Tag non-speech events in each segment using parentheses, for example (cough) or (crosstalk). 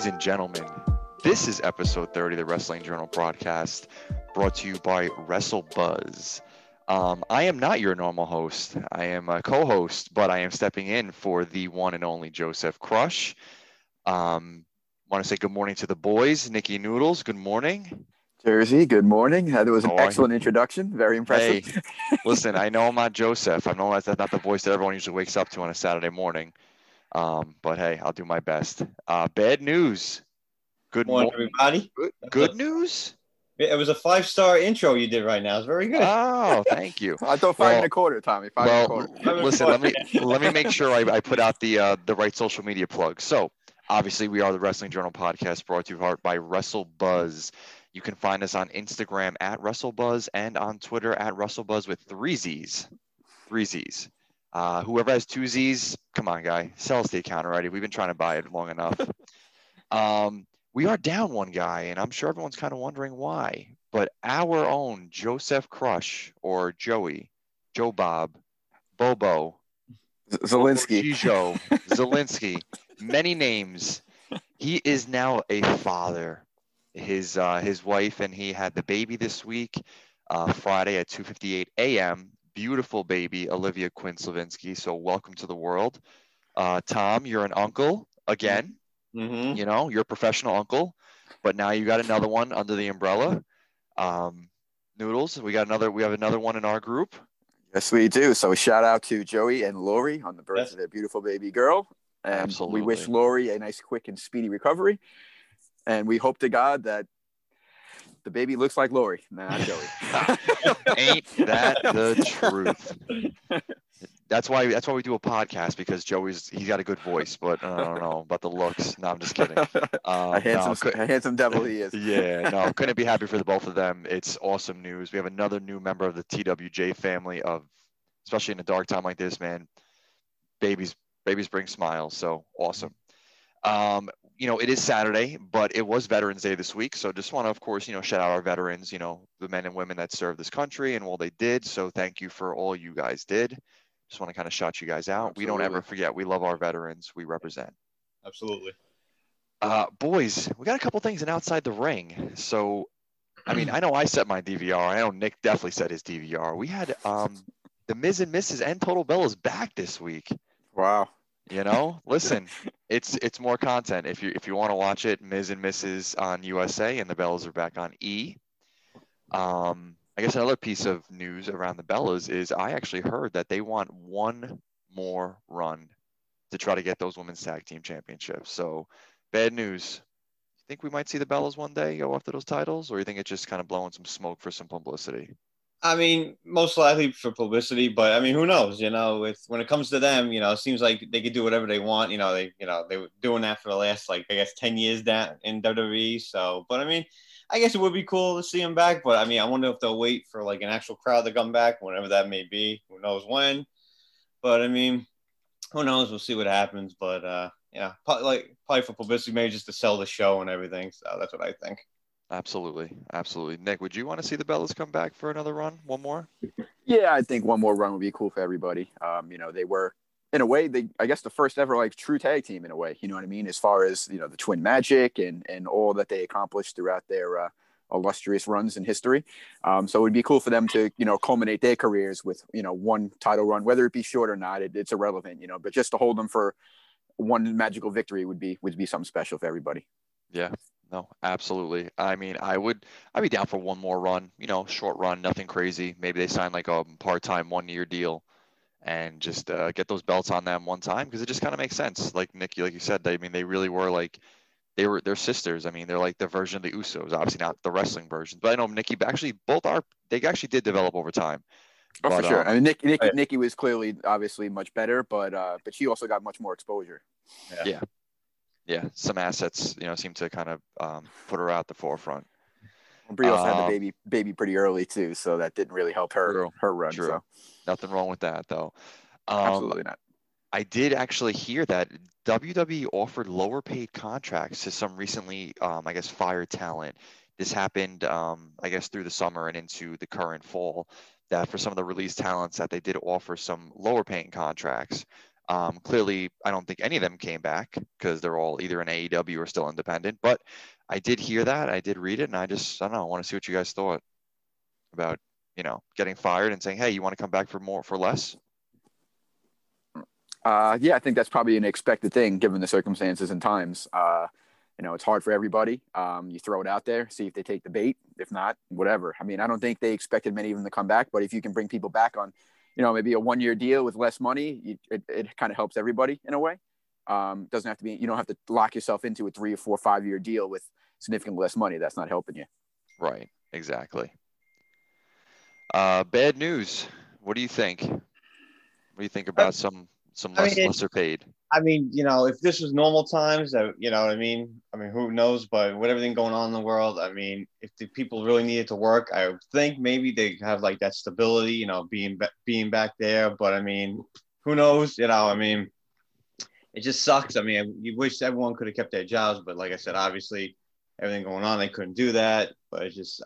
Ladies and gentlemen, this is episode 30 of the Wrestling Journal broadcast brought to you by WrestleBuzz. Um, I am not your normal host. I am a co host, but I am stepping in for the one and only Joseph Crush. Um, want to say good morning to the boys. Nikki Noodles, good morning. Jersey, good morning. That was an you? excellent introduction. Very impressive. Hey, listen, I know I'm not Joseph. I know that's not the voice that everyone usually wakes up to on a Saturday morning. Um, but hey, I'll do my best. Uh, bad news. Good Morning, morning. everybody. Good, good news. It was a five star intro you did right now. It's very good. Oh, (laughs) thank you. I thought five Well- and a quarter, Tommy. Five well, and a quarter. listen. Let me let me make (laughs) sure I, I put out the uh, the right social media plug. So obviously, we are the Wrestling Journal podcast brought to you heart by WrestleBuzz. You can find us on Instagram at WrestleBuzz and on Twitter at WrestleBuzz with three Z's. Three Z's. Uh, whoever has two Z's, come on, guy, sell us the account already. We've been trying to buy it long enough. (laughs) Um, we are down one guy, and I'm sure everyone's kind of wondering why. But our own Joseph Crush or Joey, Joe Bob, Bobo, Zelensky. Gijo, Zelensky, many names. He is now a father. His uh, his wife and he had the baby this week, uh, Friday at 2:58 a.m. Beautiful baby, Olivia Quinn Slavinsky. So welcome to the world, uh, Tom. You're an uncle again. hmm You know, you're a professional uncle, but now you got another one under the umbrella. Um, Noodles, we got another. We have another one in our group. Yes, we do. So a shout out to Joey and Lori on the birth Yes. of their beautiful baby girl. And we wish Absolutely. Lori a nice, quick, and speedy recovery. And we hope to God that the baby looks like Lori, not Joey. (laughs) Ain't that (laughs) the truth? That's why that's why we do a podcast because Joey's he's got a good voice, but uh, I don't know about the looks. No, I'm just kidding. Uh, (laughs) a handsome, no, cou- a handsome devil he is. yeah, no, couldn't be happy for the both of them. It's awesome news. We have another new member of the TWJ family of, especially in a dark time like this, man. Babies, babies bring smiles. So awesome. Um, you know, it is Saturday, but it was Veterans Day this week. So just want to, of course, you know, shout out our veterans, you know, the men and women that served this country and all they did. So thank you for all you guys did. Just want to kind of shout you guys out. We don't ever forget. We love our veterans. We represent. Absolutely. Uh, boys, we got a couple things in outside the ring. So, I mean, I know I set my DVR. I know Nick definitely set his DVR. We had um, the Miz and Mrs. and Total Bellas back this week. Wow. You know, listen, it's it's more content. If you if you want to watch it, Miz and Mrs. on USA and the Bellas are back on E. Um, I guess another piece of news around the Bellas is I actually heard that they want one more run to try to get those women's tag team championships. So, bad news. You think we might see the Bellas one day go after those titles, or you think it's just kind of blowing some smoke for some publicity? I mean, most likely for publicity, but I mean, who knows? You know, with when it comes to them, you know, it seems like they could do whatever they want. You know, they, you know, they were doing that for the last like I guess ten years down in WWE. So, but I mean, I guess it would be cool to see them back. But I mean, I wonder if they'll wait for like an actual crowd to come back, whenever that may be. Who knows when? But I mean, who knows? We'll see what happens. But uh, yeah, probably like probably for publicity, maybe just to sell the show and everything. So that's what I think. Absolutely, absolutely. Nick, would you want to see the Bellas come back for another run, one more? Yeah, I think one more run would be cool for everybody. Um, you know, they were in a way, they I guess the first ever like true tag team in a way. You know what I mean? As far as you know, the Twin Magic and and all that they accomplished throughout their uh, illustrious runs in history. Um, so it would be cool for them to you know culminate their careers with you know one title run, whether it be short or not. It, it's irrelevant, you know. But just to hold them for one magical victory would be would be something special for everybody. Yeah, no, absolutely. I mean, I would, I'd be down for one more run. You know, short run, nothing crazy. Maybe they sign like a part-time one-year deal, and just uh, get those belts on them one time because it just kind of makes sense. Like Nikki, like you said, they, I mean, they really were like, they were they're sisters. I mean, they're like the version of the Usos. Obviously, not the wrestling version, but I know Nikki. Actually, both are. They actually did develop over time. Oh, But, for sure. um, I mean, Nick, Nick, Right. Nikki was clearly, obviously, much better, but uh, but she also got much more exposure. yeah, some assets, you know, seem to kind of um, put her out the forefront. Brie also had the Um, baby baby pretty early too, so that didn't really help her True, her run. true. So Nothing wrong with that, though. Um, absolutely not. I did actually hear that WWE offered lower paid contracts to some recently, um, I guess, fired talent. This happened, um, I guess, through the summer and into the current fall. That for some of the released talents, that they did offer some lower paying contracts. Um, clearly, I don't think any of them came back because they're all either in AEW or still independent. But I did hear that, I did read it, and I just, I don't know, I want to see what you guys thought about, you know, getting fired and saying, hey, you want to come back for more for less? Uh, yeah, I think that's probably an expected thing given the circumstances and times. Uh, you know, it's hard for everybody. Um, you throw it out there, see if they take the bait. If not, whatever. I mean, I don't think they expected many of them to come back, but if you can bring people back on, you know, maybe a one year deal with less money, you, it, it kind of helps everybody in a way. Um, doesn't have to be, you don't have to lock yourself into a three or four, five year deal with significantly less money. That's not helping you. Right, exactly. Uh, bad news. What do you think? What do you think about some some I less, mean, lesser paid? I mean, you know, if this was normal times, uh, you know what I mean? I mean, who knows? But with everything going on in the world, I mean, if the people really needed to work, I think maybe they have like that stability, you know, being being back there. But I mean, who knows? You know, I mean, it just sucks. I mean, you wish everyone could have kept their jobs, but like I said, obviously, everything going on, they couldn't do that. But it's just,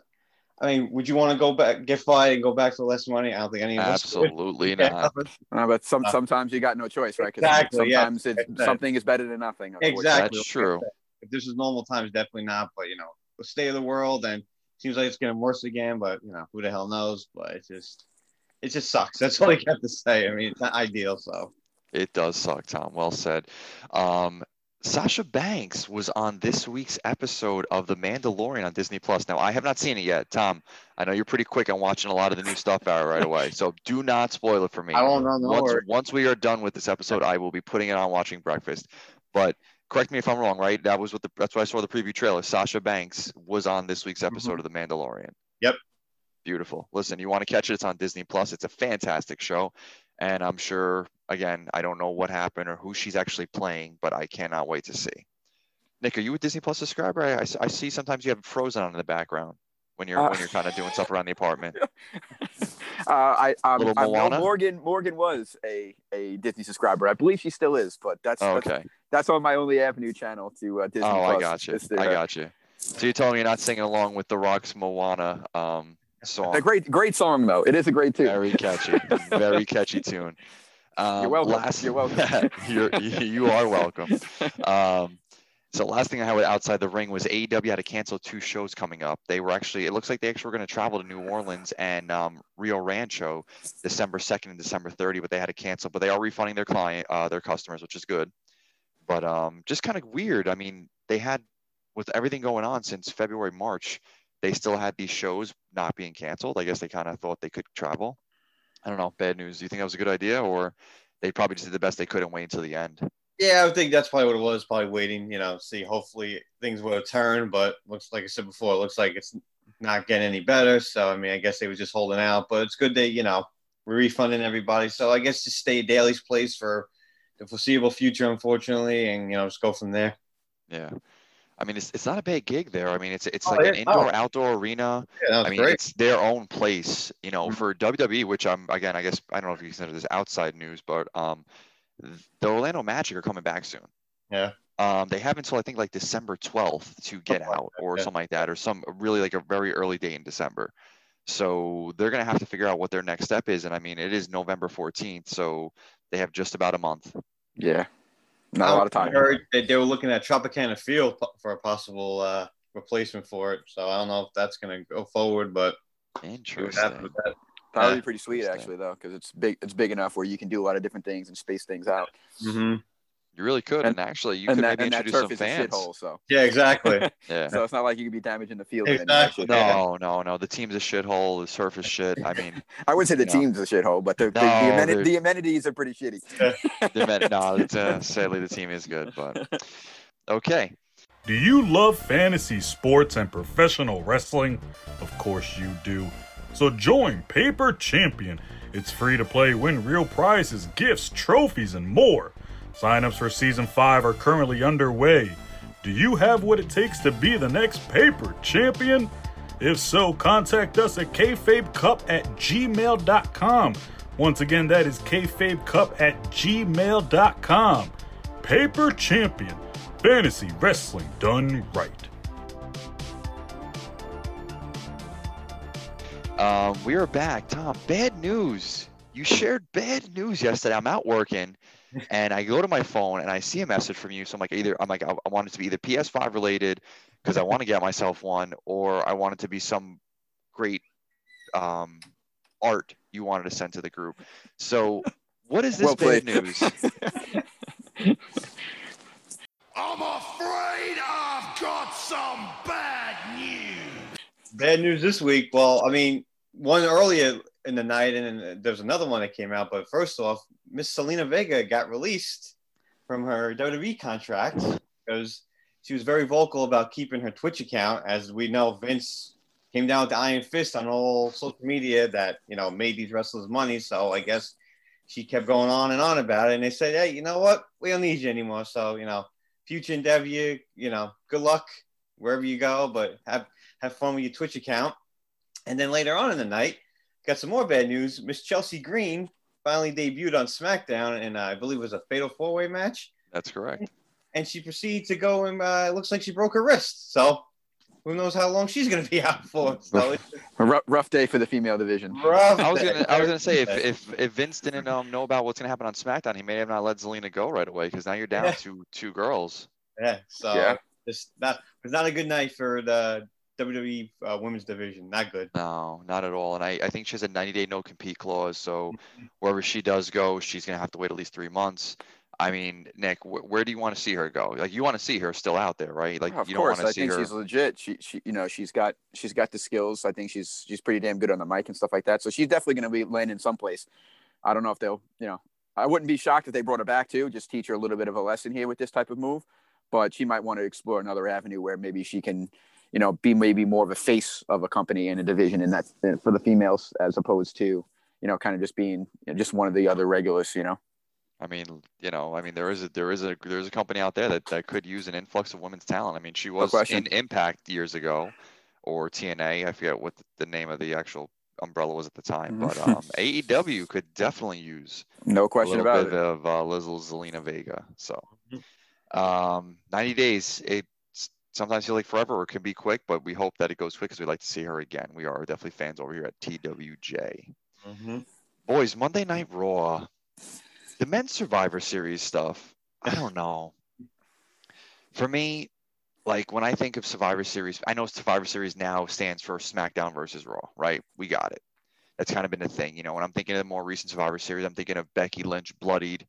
I mean, would you want to go back, get fired, and go back for less money? I don't think any of us would. Absolutely Yeah, not. Uh, but some, Uh, sometimes you got no choice, right? 'Cause Exactly, yeah. sometimes it's, Exactly. something is better than nothing. Exactly. That's true. If this is normal times, definitely not. But you know, the state of the world, and seems like it's getting worse again. But you know, who the hell knows? But it just, it just sucks. (laughs) That's all I have to say. I mean, it's not ideal. So It does suck, Tom. Well said. Um, Sasha Banks was on this week's episode of The Mandalorian on Disney Plus. Now, I have not seen it yet, Tom. I know you're pretty quick on watching a lot of the new stuff out right away, (laughs) so do not spoil it for me. I don't know. No once, worries. once we are done with this episode, I will be putting it on watching breakfast. But correct me if I'm wrong, right? That was what the that's why I saw the preview trailer. Sasha Banks was on this week's mm-hmm. episode of The Mandalorian. Yep. Beautiful. Listen, you want to catch it? It's on Disney Plus. It's a fantastic show, and I'm sure. Again, I don't know what happened or who she's actually playing, but I cannot wait to see. Nick, are you a Disney Plus subscriber? I, I, I see sometimes you have Frozen on in the background when you're Uh, when you're kind of doing stuff around the apartment. (laughs) uh, I, um, Little I Moana? Morgan Morgan was a, a Disney subscriber. I believe she still is, but that's Oh, that's, okay. that's on my only Avenue channel to uh, Disney. Oh, Plus. I got you. I uh, got you. So you're telling me you're not singing along with the Rock's Moana um, song? A great great song though. It is a great tune. Very catchy. Very catchy tune. (laughs) Um, welcome. Last, You're welcome. (laughs) you're, you are welcome. (laughs) Um, so last thing I had with outside the ring was AEW had to cancel two shows coming up. They were actually, it looks like they actually were going to travel to New Orleans and um, Rio Rancho December 2nd and December 30, but they had to cancel. But they are refunding their client, uh, their customers, which is good. But um, just kind of weird. I mean, they had with everything going on since February, March, they still had these shows not being canceled. I guess they kind of thought they could travel. I don't know. Bad news. Do you think that was a good idea, or they probably just did the best they could and wait until the end? yeah, I would think that's probably what it was. Probably waiting, you know, see. Hopefully things will turn. But looks like I said before, it looks like it's not getting any better. So I mean, I guess they were just holding out. But it's good they, you know, we're refunding everybody. So I guess just stay at Daily's place for the foreseeable future, unfortunately, and you know, just go from there. Yeah. I mean, it's, it's not a bad gig there. I mean, it's it's Oh, like an indoor Oh. outdoor arena. Yeah, I mean, great. it's their own place, you know, Mhm. for WWE, which I'm again, I guess I don't know if you consider this outside news, but um, the Orlando Magic are coming back soon. Yeah. Um, they have until I think like December 12th to get Something like out or yeah. something like that, or some really like a very early date in December. So they're gonna have to figure out what their next step is, and I mean, it is November 14th, so they have just about a month. Yeah, not a lot of I heard that they were looking at Tropicana Field for a possible uh, replacement for it. So I don't know if that's going to go forward, but see what Interesting. with that. That would Yeah. be pretty sweet actually though, because it's big. It's big enough where you can do a lot of different things and space things out. Mm-hmm. You really could, and, And- actually, you and could that, maybe and that introduce turf some is fans. shithole, so Yeah, exactly. (laughs) Yeah. so it's not like you could be damaging the field. in any way, Exactly. shape, or. No, (laughs) no, no. The team's a shithole. The surf is shit. I mean, (laughs) I wouldn't say the No. team's a shithole, but the, the, No, the, ameni- they're- the amenities are pretty shitty. the men, no, it's, uh, sadly the team is good, but okay. Do you love fantasy sports and professional wrestling? Of course you do. So join Paper Champion. It's free to play, win real prizes, gifts, trophies, and more. Signups for season 5 are currently underway. Do you have what it takes to be the next Paper Champion? If so, contact us at kfabecup at gmail.com. Once again, that is kfabecup at gmail.com. Paper Champion. Fantasy wrestling done right. Um, we are back. Tom, bad news. You shared bad news yesterday. I'm out working and I go to my phone and I see a message from you. So I'm like, either I'm like, I, I want it to be either PS5 related because I want to get myself one, or I want it to be some great um, art you wanted to send to the group. So, what is this Well bad news? (laughs) I'm afraid I've got some bad news. Bad news this week. Well, I mean, one earlier in the night, and there's another one that came out. But first off, Miss Zelina Vega got released from her WWE contract because she was very vocal about keeping her Twitch account. As we know, Vince came down with the iron fist on all social media that you know made these wrestlers money. So I guess she kept going on and on about it. And they said, "Hey, you know what? We don't need you anymore. So you know, future endeavor, you you know, good luck wherever you go, but have have fun with your Twitch account." And then later on in the night, got some more bad news. Miss Chelsea Green finally debuted on SmackDown, and uh, I believe it was a Fatal Four Way match. That's correct. And she proceeded to go and uh, it looks like she broke her wrist. So who knows how long she's going to be (laughs) out for? So it's A rough, rough day for the female division. rough. I was gonna, I was gonna say if, if if Vince didn't um, know about what's gonna happen on SmackDown, he may have not let Zelina go right away because now you're down Yeah. to two girls. yeah. So Yeah. it's not it's not a good night for the WWE uh, women's division. Not good. No, not at all. And I, I think she has a 90 day no compete clause. So Mm-hmm. wherever she does go, she's going to have to wait at least three months. I mean, Nick, wh- where do you want to see her go? Like, you want to see her still out there, right? Like, Yeah, of you don't course, want I to see think she's legit. She, she, you know, she's got she's got the skills. I think she's she's pretty damn good on the mic and stuff like that. So she's definitely going to be landing someplace. I don't know if they'll, you know, I wouldn't be shocked if they brought her back too. Just teach her a little bit of a lesson here with this type of move. But she might want to explore another avenue where maybe she can, you know, be maybe more of a face of a company and a division in that for the females as opposed to, you know, kind of just being you know, just one of the other regulars. You know. I mean, you know, I mean, there is a there is a there's a company out there that, that could use an influx of women's talent. I mean, she was question. in Impact years ago, or TNA. I forget what the name of the actual umbrella was at the time, Mhm. but um, AEW could definitely use No question little about bit it. of uh, Lizzle Zelina Vega. So, um, 90 days. It sometimes feel like forever, or it can be quick, but we hope that it goes quick because we'd like to see her again. We are definitely fans over here at TWJ. Mm-hmm. Boys, Monday Night Raw, the men's Survivor Series stuff. I don't know. For me, like when I think of Survivor Series, I know Survivor Series now stands for SmackDown versus Raw, right? We got it. That's kind of been a thing, you know. When I'm thinking of the more recent Survivor Series, I'm thinking of Becky Lynch bloodied,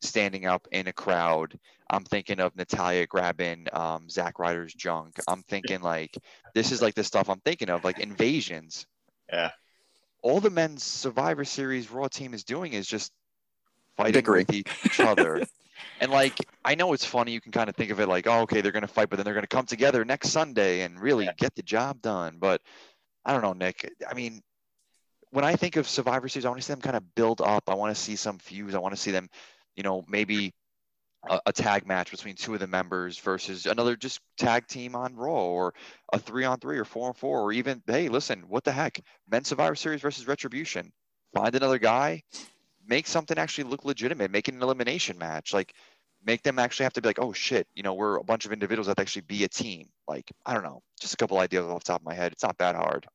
standing up in a crowd. I'm thinking of Natalya grabbing um, Zack Ryder's junk. I'm thinking like this is like the stuff I'm thinking of, like invasions. Yeah. All the men's Survivor Series Raw team is doing is just fighting Bickering. with each other. (laughs) and like I know it's funny, you can kind of think of it like, oh, okay, they're gonna fight, but then they're gonna come together next Sunday and really Yeah. get the job done. But I don't know, Nick. I mean, when I think of Survivor Series, I want to see them kind of build up. I want to see some feuds. I want to see them, you know, maybe a, a tag match between two of the members versus another just tag team on Raw or a three on three or four on four or even, hey, listen, what the heck? Men's Survivor Series versus Retribution. Find another guy, make something actually look legitimate, make it an elimination match. Like, make them actually have to be like, oh shit, you know, we're a bunch of individuals that actually be a team. Like, I don't know, just a couple ideas off the top of my head. It's not that hard.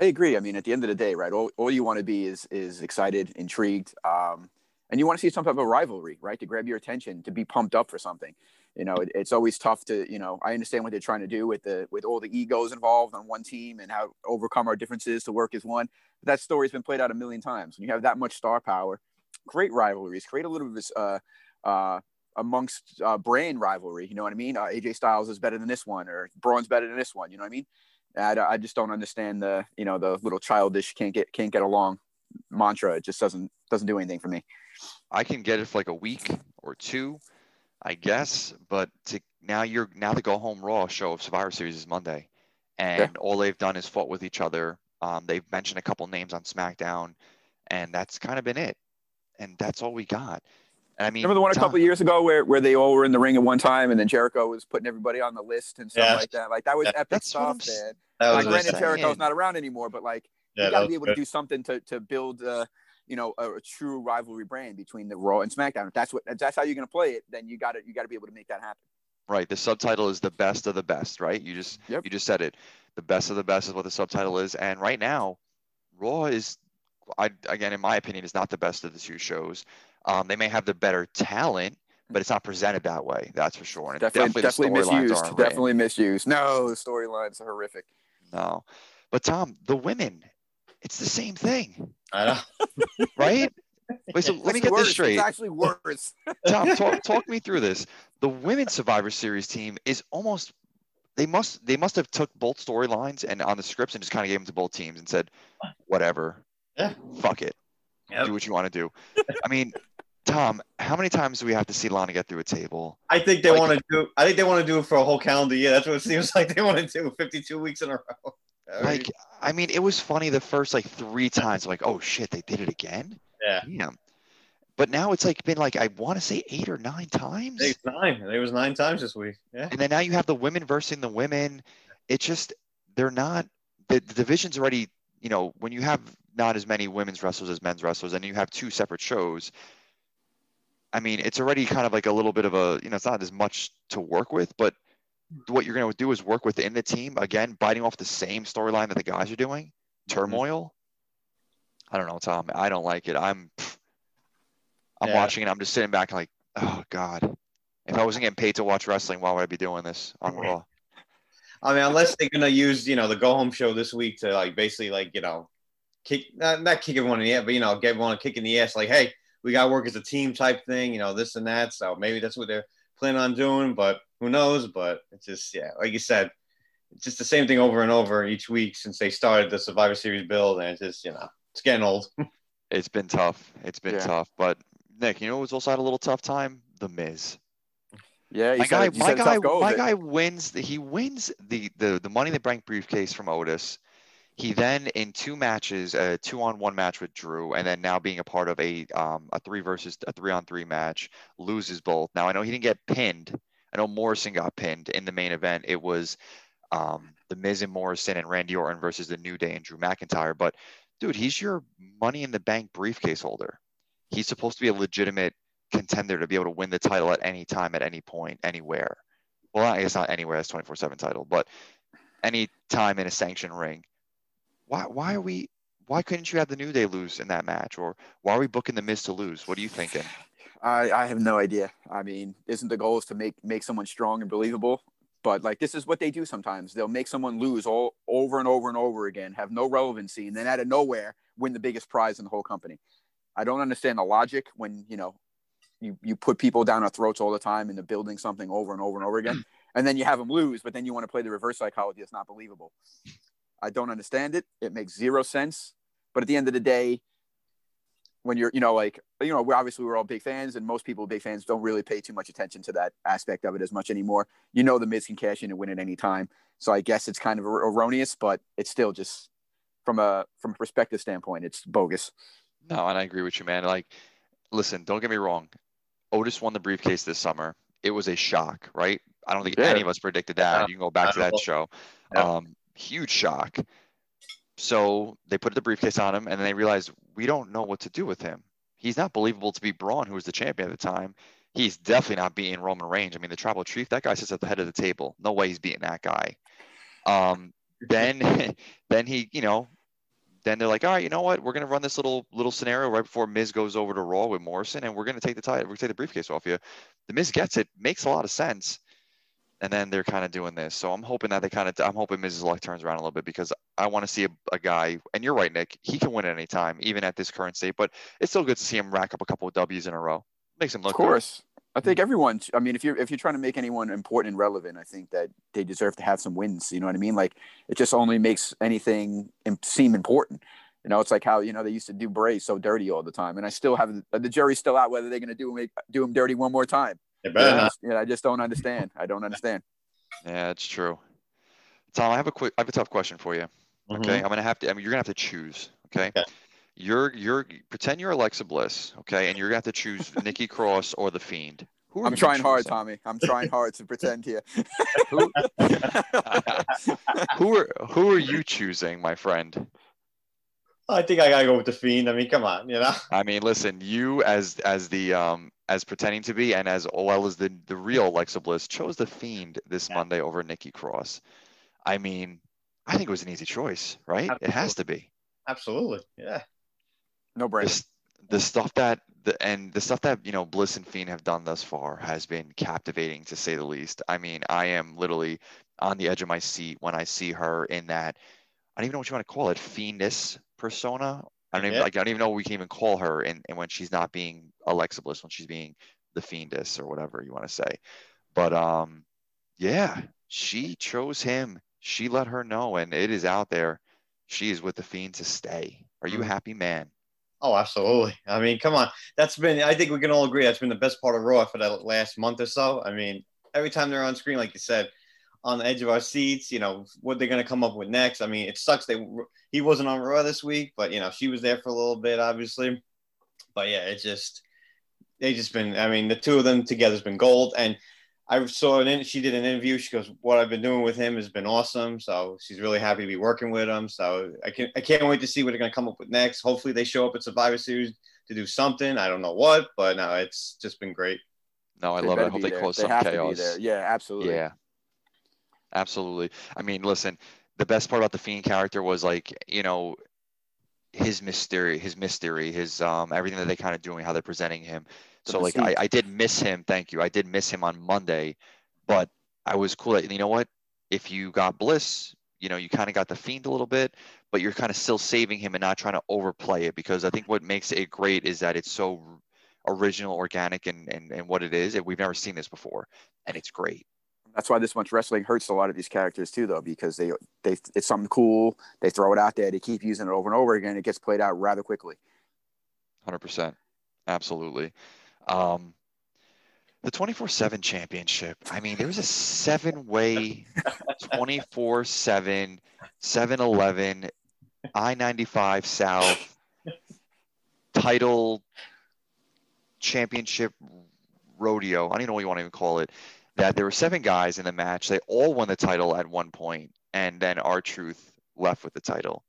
I agree. I mean, at the end of the day, right? All, all you want to be is is excited, intrigued, um, and you want to see some type of rivalry, right? To grab your attention, to be pumped up for something. You know, it, it's always tough to, you know, I understand what they're trying to do with the with all the egos involved on one team and how overcome our differences to work as one. But that story's been played out a million times. When you have that much star power, create rivalries, create a little bit of this, uh, uh, amongst uh, brand rivalry. You know what I mean? Uh, AJ Styles is better than this one, or Braun's better than this one. You know what I mean? I, I just don't understand the you know the little childish can't get can't get along mantra. It just doesn't doesn't do anything for me. I can get it for like a week or two, I guess. But to now you're now the go home Raw show of Survivor Series is Monday, and all they've done is fought with each other Um, they've mentioned a couple names on SmackDown, and that's kind of been it. And that's all we got. And I mean, Remember the one a couple of years ago where, where they all were in the ring at one time and then Jericho was putting everybody on the list and stuff Yeah. like that. Like that was Yeah. epic That's what stuff, man. That Like, was what I'm granted. Jericho's not around anymore, but like yeah, you got to be able to do something to to build, uh, you know, a, a true rivalry brand between the Raw and SmackDown. If that's what if that's how you're going to play it, then you got to you got to be able to make that happen. Right. The subtitle is the best of the best, right? You just Yep. you just said it. The best of the best is what the subtitle is. And right now, Raw is I again in my opinion is not the best of the two shows. Um, they may have the better talent, but it's not presented that way. That's for sure. And Definitely, definitely, the storylines misused. aren't written. Definitely misused. No, the storylines are horrific. No. But Tom, the women, it's the same thing, I know. Right? (laughs) Wait, so let me get worse. this straight. It's actually worse. (laughs) Tom, talk, (laughs) talk me through this. The women's Survivor Series team is almost they must they must have took both storylines and on the scripts and just kind of gave them to both teams and said, whatever, Yeah. fuck it, Yep. do what you want to do. I mean, Tom, how many times do we have to see Lana get through a table? I think they Like- want to do. I think they want to do it for a whole calendar year. That's what it seems like they want to do. Fifty-two weeks in a row. I mean, Like, I mean, it was funny the first like three times, like, oh shit, they did it again. yeah, Damn. But now it's like been like I want to say eight or nine times. was nine. It was nine times this week. Yeah, and then now you have the women versus the women. It just they're not the, the division's already. You know, when you have not as many women's wrestlers as men's wrestlers, and you have two separate shows. I mean, it's already kind of like a little bit of a you know, it's not as much to work with, but what you're going to do is work within the team again, biting off the same storyline that the guys are doing. Mm-hmm. Turmoil. I don't know, Tom. I don't like it. I'm. I'm Yeah. watching it. I'm just sitting back like, oh god. If I wasn't getting paid to watch wrestling, why would I be doing this on Raw? (laughs) I mean, unless they're gonna use you know the go home show this week to like basically like you know kick not, not kick everyone in the ass, but you know give everyone a kick in the ass. Like, hey, we got to work as a team type thing. You know this and that. So maybe that's what they're planning on doing. But who knows? But it's just yeah, like you said, it's just the same thing over and over each week since they started the Survivor Series build, and it's just you know it's getting old. (laughs) It's been tough. It's been Yeah. tough. But Nick, you know who's also had a little tough time? The Miz. Yeah, you my guy, it- you my guy, tough go of my guy wins. The, he wins the, the the Money in the Bank briefcase from Otis. He then in two matches, a two on one match with Drew, and then now being a part of a um a three versus a three on three match, loses both. Now I know he didn't get pinned. I know Morrison got pinned in the main event. It was um the Miz and Morrison and Randy Orton versus the New Day and Drew McIntyre. But dude, he's your Money in the Bank briefcase holder. He's supposed to be a legitimate contender to be able to win the title at any time, at any point, anywhere. Well, I guess not anywhere. Twenty four seven title, but any time in a sanctioned ring. Why? Why are we? Why couldn't you have the New Day lose in that match, or why are we booking the Miz to lose? What are you thinking? I, I have no idea. I mean, isn't the goal is to make make someone strong and believable? But like this is what they do sometimes. They'll make someone lose all over and over and over again, have no relevancy, and then out of nowhere win the biggest prize in the whole company. I don't understand the logic when you know you you put people down our throats all the time into building something over and over and over again, (clears throat) and then you have them lose, but then you want to play the reverse psychology. It's not believable. I don't understand it. It makes zero sense. But at the end of the day, when you're, you know, like, you know, we're obviously we're all big fans, and most people, big fans, don't really pay too much attention to that aspect of it as much anymore. You know, the Miz can cash in and win at any time, so I guess it's kind of er- erroneous, but it's still just from a from a perspective standpoint, it's bogus. No, and I agree with you, man. Like, listen, don't get me wrong. Otis won the briefcase this summer. It was a shock, right? I don't think Yeah. any of us predicted that. Yeah. You can go back to that know. show. Yeah. Um, huge shock. So they put the briefcase on him, and then they realized we don't know what to do with him. He's not believable to be Braun, who was the champion at the time. He's definitely not beating Roman Reigns. I mean, the tribal chief, that guy sits at the head of the table. No way he's beating that guy. Um, then, (laughs) then he, you know, then they're like, all right, you know what? We're gonna run this little little scenario right before Miz goes over to Raw with Morrison, and we're gonna take the title. We're gonna take the briefcase off you. The Miz gets it, makes a lot of sense, and then they're kind of doing this. So I'm hoping that they kind of, I'm hoping Miz's luck turns around a little bit because I want to see a, a guy. And you're right, Nick. He can win at any time, even at this current state. But it's still good to see him rack up a couple of W's in a row. Makes him look Of good. course, I think mm-hmm. everyone. I mean, if you're if you're trying to make anyone important and relevant, I think that they deserve to have some wins. You know what I mean? Like it just only makes anything seem important. You know, it's like how you know they used to do Bray so dirty all the time, and I still have the jury's still out whether they're going to do make, do him dirty one more time. They You better know, I not. just- yeah, I just don't understand. I don't understand. Yeah, it's true. Tom, I have a quick, I have a tough question for you. Okay, Mhm. I'm gonna have to. I mean, you're gonna have to choose. Okay. Okay. You're you're pretend you're Alexa Bliss. Okay, and you're gonna have to choose (laughs) Nikki Cross or the Fiend. Who I'm trying hard, choosing? Tommy. I'm trying hard to pretend here. (laughs) Who, who are who are you choosing, my friend? I think I gotta go with the fiend. I mean, come on, you know. I mean, listen, you as as the um as pretending to be and as well as the the real Alexa Bliss chose the Fiend this Yeah. Monday over Nikki Cross. I mean, I think it was an easy choice, right? It has to be. Absolutely, yeah. no The, brainer. s- the stuff that the and the stuff that you know Bliss and Fiend have done thus far has been captivating to say the least. I mean, I am literally on the edge of my seat when I see her in that. I don't even know what you want to call it, fiendess persona. I don't even Yeah. like, I don't even know what we can even call her, and, and when she's not being Alexa Bliss, when she's being the fiendess or whatever you want to say. But um, yeah, she chose him. She let her know, and it is out there. She is with the fiend to stay. Are you a Mhm. happy man? Oh, absolutely. I mean, come on. That's been. I think we can all agree that's been the best part of Raw for the last month or so. I mean, every time they're on screen, like you said, on the edge of our seats. You know what they're gonna come up with next. I mean, it sucks they he wasn't on Raw this week, but you know she was there for a little bit, obviously. But yeah, it just they just been. I mean, the two of them together has been gold. And I saw an in, she did an interview. She goes, "What I've been doing with him has been awesome." So she's really happy to be working with him. So I can I can't wait to see what they're gonna come up with next. Hopefully they show up at Survivor Series to do something. I don't know what, but no, it's just been great. No, I They love it. I hope they there. cause They some have to be chaos. there. Yeah, absolutely. Yeah. Absolutely. I mean, listen, the best part about the Fiend character was like, you know, his mystery, his mystery, his um everything that they kind of doing, how they're presenting him. So like I. I did miss him, thank you. I did miss him on Monday, but I was cool that you know what? If you got Bliss, you know, you kind of got the Fiend a little bit, but you're kind of still saving him and not trying to overplay it because I think what makes it great is that it's so original, organic, and and, and what it is. And we've never seen this before, and it's great. That's why this much wrestling hurts a lot of these characters too, though, because they they it's something cool. They throw it out there. They keep using it over and over again. It gets played out rather quickly. Hundred percent, absolutely. Um, the twenty four seven championship. I mean, there was a seven way, (laughs) 24 7, 7 11, I ninety five South title championship rodeo. I don't even know what you want to even call it. That there were seven guys in the match. They all won the title at one point, and then R-Truth left with the title.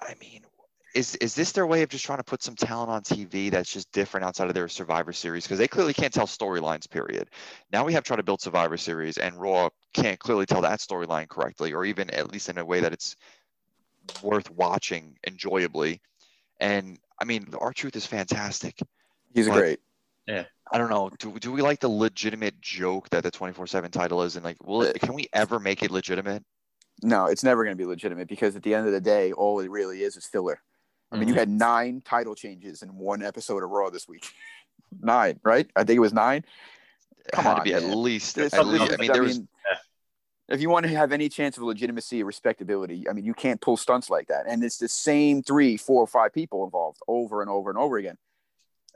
I mean, is is this their way of just trying to put some talent on TV that's just different outside of their Survivor Series? Because they clearly can't tell storylines. Period. Now we have tried to build Survivor Series, and Raw can't clearly tell that storyline correctly, or even at least in a way that it's worth watching enjoyably. And I mean, R-Truth is fantastic. He's But- great. I don't know. Do, do we like the legitimate joke that the 24 7 title is? And like, will it, can we ever make it legitimate? No, it's never going to be legitimate because at the end of the day, all it really is is filler. I mean, you mm-hmm. had nine title changes in one episode of Raw this week. (laughs) nine, right? I think it was nine. It Come had on, to be at least. At least I mean, there was. if you want to have any chance of legitimacy or respectability, I mean, you can't pull stunts like that. And it's the same three, four, or five people involved over and over and over again.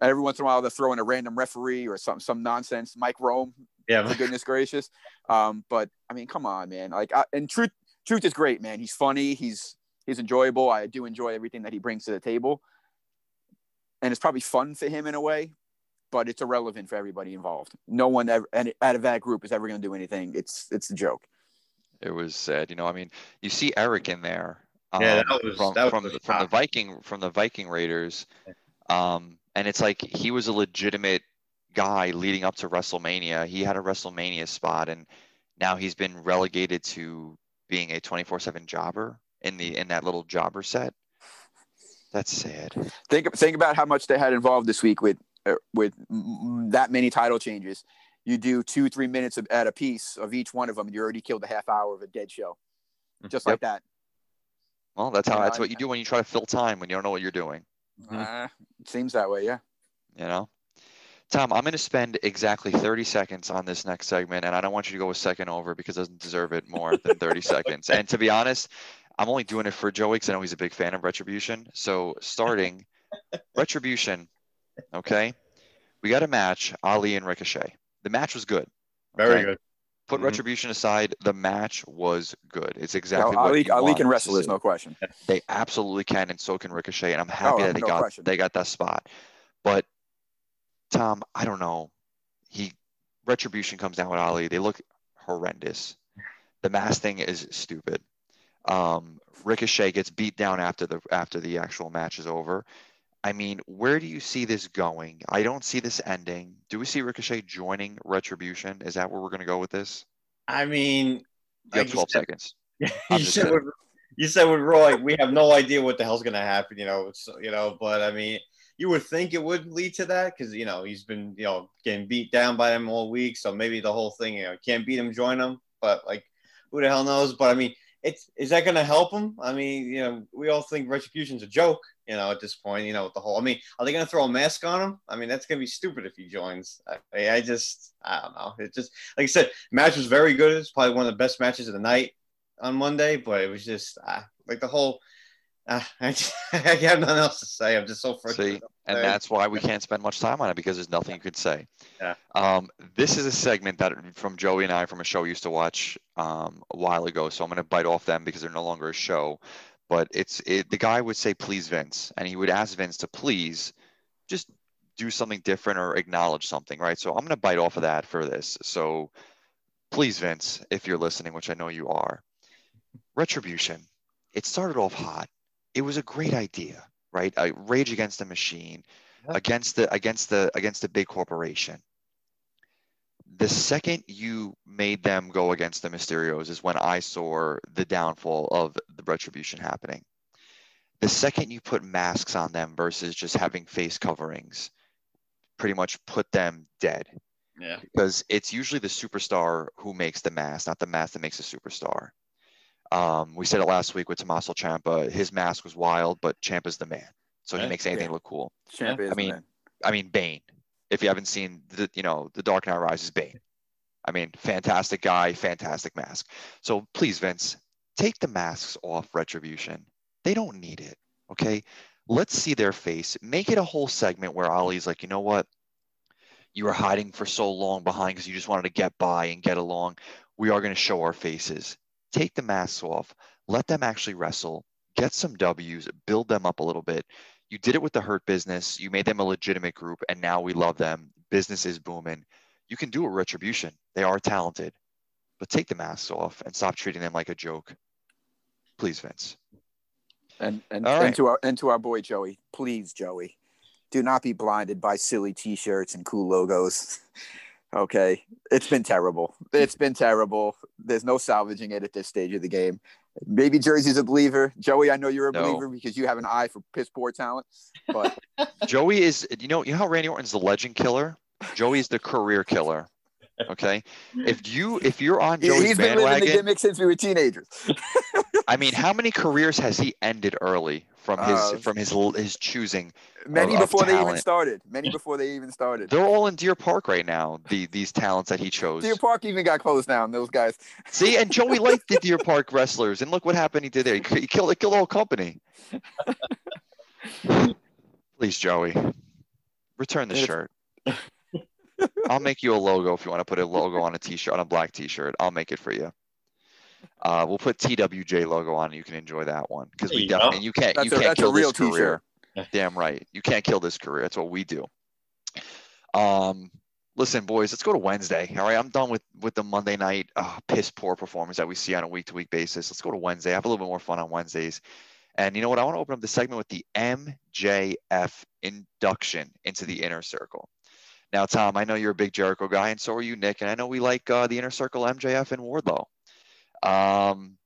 And every once in a while, they throw in a random referee or some some nonsense. Mike Rome, Yeah, for goodness gracious. Um, but I mean, come on, man. Like, I, and truth, truth is great, man. He's funny. He's he's enjoyable. I do enjoy everything that he brings to the table, and it's probably fun for him in a way, but it's irrelevant for everybody involved. No one ever and out of that group is ever going to do anything. It's it's a joke. It was sad. You know, I mean, you see Erik in there. Yeah, um, that was- from that was from really from the. Viking from the Viking Raiders. Um, and it's like he was a legitimate guy leading up to WrestleMania. He had a WrestleMania spot, and now he's been relegated to being a 24/7 jobber in the in that little jobber set. That's sad. Think think about how much they had involved this week with uh, with that many title changes. You do two three minutes of, at a piece of each one of them, and you already killed a half hour of a dead show, just like that. Well, that's how that's I- what you do when you try to fill time when you don't know what you're doing. Uh, it seems that way, yeah. you know? Tom i'm going to spend exactly 30 seconds on this next segment and i don't want you to go a second over because it doesn't deserve it more than 30 (laughs) seconds. And to be honest i'm only doing it for joey because i know he's a big fan of retribution. So starting retribution okay? We got a match ali and ricochet. The match was good very good. Put Mhm. retribution aside, the match was good. It's exactly what Ali, Ali can wrestle. There's no question. They absolutely can, and so can Ricochet. And I'm happy Oh, that they no got question. they got that spot. But Tom, I don't know. He retribution comes down with Ali. They look horrendous. The mask thing is stupid. Um, Ricochet gets beat down after the after the actual match is over. I mean, where do you see this going? I don't see this ending. Do we see Ricochet joining Retribution? Is that where we're going to go with this? I mean, You like have 12 said- seconds. (laughs) you said with, you said with Roy, we have no idea what the hell's gonna happen. You know, it's, you know, but I mean, you would think it would lead to that because you know he's been you know getting beat down by them all week, so maybe the whole thing, you know, can't beat him, join him. But like, who the hell knows? But I mean, it's is that gonna help him? I mean, you know, we all think Retribution's a joke. You know, at this point, you know, with the whole. I mean, are they gonna throw a mask on him? I mean, that's gonna be stupid if he joins. I, I just, I don't know. It just, like I said, match was very good. It's probably one of the best matches of the night on Monday, but it was just uh, like the whole. Uh, (laughs) I, just, (laughs) I have nothing else to say. I'm just so frustrated. See, and that's why we can't spend much time on it because there's nothing you could say. Yeah. Um, this is a segment that from Joey and I from a show we used to watch um, a while ago. So I'm going to bite off them because they're no longer a show. But it's it, the guy would say, "Please, Vince," and he would ask Vince to please just do something different or acknowledge something, right? So I'm going to bite off of that for this. So please, Vince, if you're listening, which I know you are, Retribution. It started off hot. It was a great idea, right? A Rage Against the Machine, Yeah. against the against the against the big corporation. The second you made them go against the Mysterios is when I saw the downfall of the Retribution happening. The second you put masks on them versus just having face coverings, pretty much put them dead Yeah. because it's usually the superstar who makes the mask, not the mask that makes a superstar. Um, we said it last week with Tommaso Ciampa. His mask was wild, but Ciampa's the man, so he makes anything Yeah. look cool. Champ is I mean, man. I mean, Bane. If you haven't seen the, you know, The Dark Knight Rises, Bane. I mean, fantastic guy, fantastic mask. So please, Vince, take the masks off Retribution. They don't need it. Okay. Let's see their face. Make it a whole segment where Ali's like, you know what? You were hiding for so long behind because you just wanted to get by and get along. We are going to show our faces. Take the masks off. Let them actually wrestle. Get some W's. Build them up a little bit. You did it with the Hurt Business. You made them a legitimate group, and now we love them. Business is booming. You can do a retribution. They are talented, but take the masks off and stop treating them like a joke. Please, Vince. And and, right. and to our and to our boy Joey, please, Joey, do not be blinded by silly T-shirts and cool logos. (laughs) okay, it's been terrible. It's been terrible. There's no salvaging it at this stage of the game. Maybe Jersey's a believer. Joey, I know you're a No. believer because you have an eye for piss poor talent. But (laughs) Joey is, you know, you know how Randy Orton's the legend killer. Joey's the career killer. Okay, if you if you're on he- Joey's he's been living the gimmick since we were teenagers. (laughs) I mean, how many careers has he ended early from his Uh, from his his choosing? Many of before they even started. Many before they even started. They're all in Deer Park right now. The these talents that he chose. Deer Park even got closed down. Those guys. (laughs) See, and Joey (laughs) liked the Deer Park wrestlers, and look what happened. He did there. He, he killed, he killed the whole company. (laughs) Please, Joey, return the shirt. I'll make you a logo if you want to put a logo on a t-shirt, on a black t-shirt. I'll make it for you. Uh, we'll put TWJ logo on. it. You can enjoy that one because we you go. definitely you can't That's you a- can't a kill real this career. t-shirt. Damn right, you can't kill this career. That's what we do. Um, listen, boys, let's go to Wednesday. All right, I'm done with with the Monday night uh, piss poor performance that we see on a week to week basis. Let's go to Wednesday. Have a little bit more fun on Wednesdays. And you know what? I want to open up the segment with the MJF induction into the inner circle. Now, Tom, I know you're a big Jericho guy, and so are you, Nick. And I know we like uh, the inner circle, MJF and Wardlow. Um,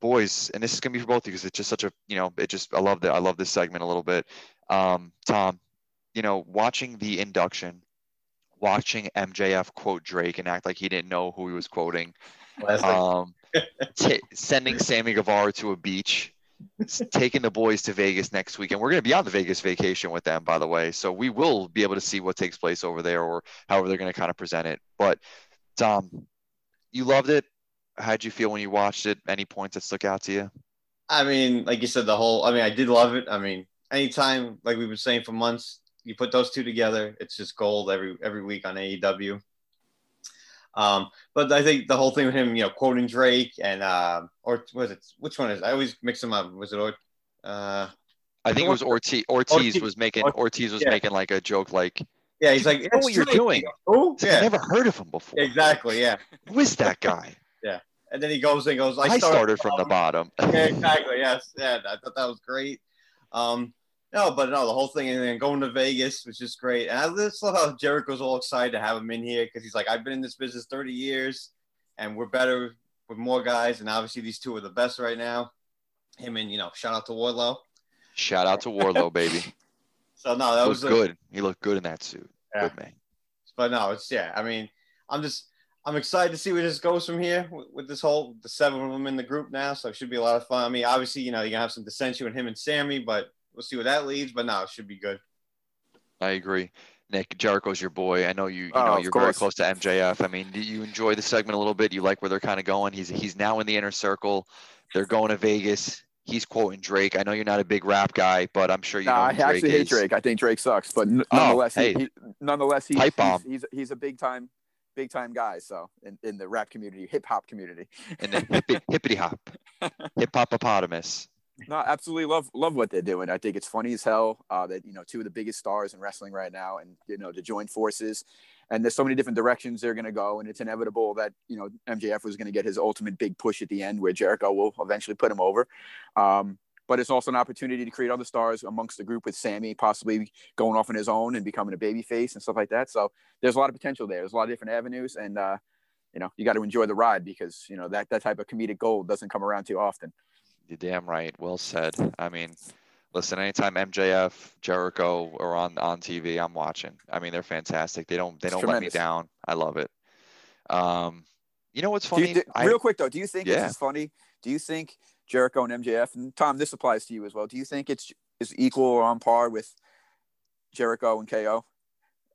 boys, and this is gonna be for both of you because it's just such a, you know, it just I love that. I love this segment a little bit. Um, Tom, you know, watching the induction, watching MJF quote Drake and act like he didn't know who he was quoting, um, (laughs) t- sending Sammy Guevara to a beach, taking the boys to Vegas next week, and we're going to be on the Vegas vacation with them, by the way. So we will be able to see what takes place over there, or however they're going to kind of present it. But Tom, you loved it. How'd you feel when you watched it? Any points that stuck out to you? I mean, like you said, the whole. I mean, I did love it. I mean, anytime, like we've been saying for months, you put those two together, it's just gold every every week on AEW. Um, but I think the whole thing with him, you know, quoting Drake and uh, or was it which one is? I always mix them up. Was it or uh, I think it was Ortiz. Ortiz Ortiz- was making Ortiz, Ortiz was yeah. making like a joke like, yeah, he's like, You know what you're doing. Oh, "It's like, I Yeah, never heard of him before. exactly. Yeah, Who is that guy? And then he goes and goes. I, I started from the bottom. (laughs) yeah, exactly. Yes, yeah, I thought that was great. Um, no, but no, the whole thing and then going to Vegas was just great. And I just love how Jericho's all excited to have him in here because he's like, I've been in this business 30 years, and we're better with more guys, and obviously these two are the best right now. Him and you know, shout out to Wardlow. Shout out to Wardlow, baby. (laughs) So no, that was was a- good. He looked good in that suit. Yeah. Good man. But no, it's yeah. I mean, I'm just I'm excited to see where this goes from here with, with this whole the seven of them in the group now. So it should be a lot of fun. I mean, obviously, you know, you're gonna have some dissension with him and Sammy, but we'll see where that leads. But no, it should be good. I agree. Nick Jericho's your boy. I know you. You Oh, know of you're very close to MJF. I mean, do you enjoy the segment a little bit? You like where they're kind of going? He's he's now in the inner circle. They're going to Vegas. He's quoting Drake. I know you're not a big rap guy, but I'm sure you Nah, know. I Drake actually hate. Drake. I think Drake sucks, but n- Oh, nonetheless, hey. he, he, nonetheless, he, he's, he's he's a big time, big time guy. So in, in the rap community, hip hop community. And then hippity, (laughs) hippity hop, (laughs) hip hopopotamus. No, absolutely love love what they're doing. I think it's funny as hell uh, that you know two of the biggest stars in wrestling right now, and you know to join forces. And there's so many different directions they're going to go, and it's inevitable that you know MJF was going to get his ultimate big push at the end, where Jericho will eventually put him over. Um, but it's also an opportunity to create other stars amongst the group with Sammy possibly going off on his own and becoming a baby face and stuff like that. So there's a lot of potential there. There's a lot of different avenues, and uh, you know you got to enjoy the ride because you know that that type of comedic gold doesn't come around too often. You're damn right. Well said. I mean, listen, anytime MJF, Jericho are on on TV, I'm watching. I mean, they're fantastic. They don't they It's don't let me down. I love it. Um, you know what's Do you- funny? do- I- real quick though, do you think Yeah. it's as funny? Do you think Jericho and MJF and Tom, this applies to you as well. Do you think it's is equal or on par with Jericho and KO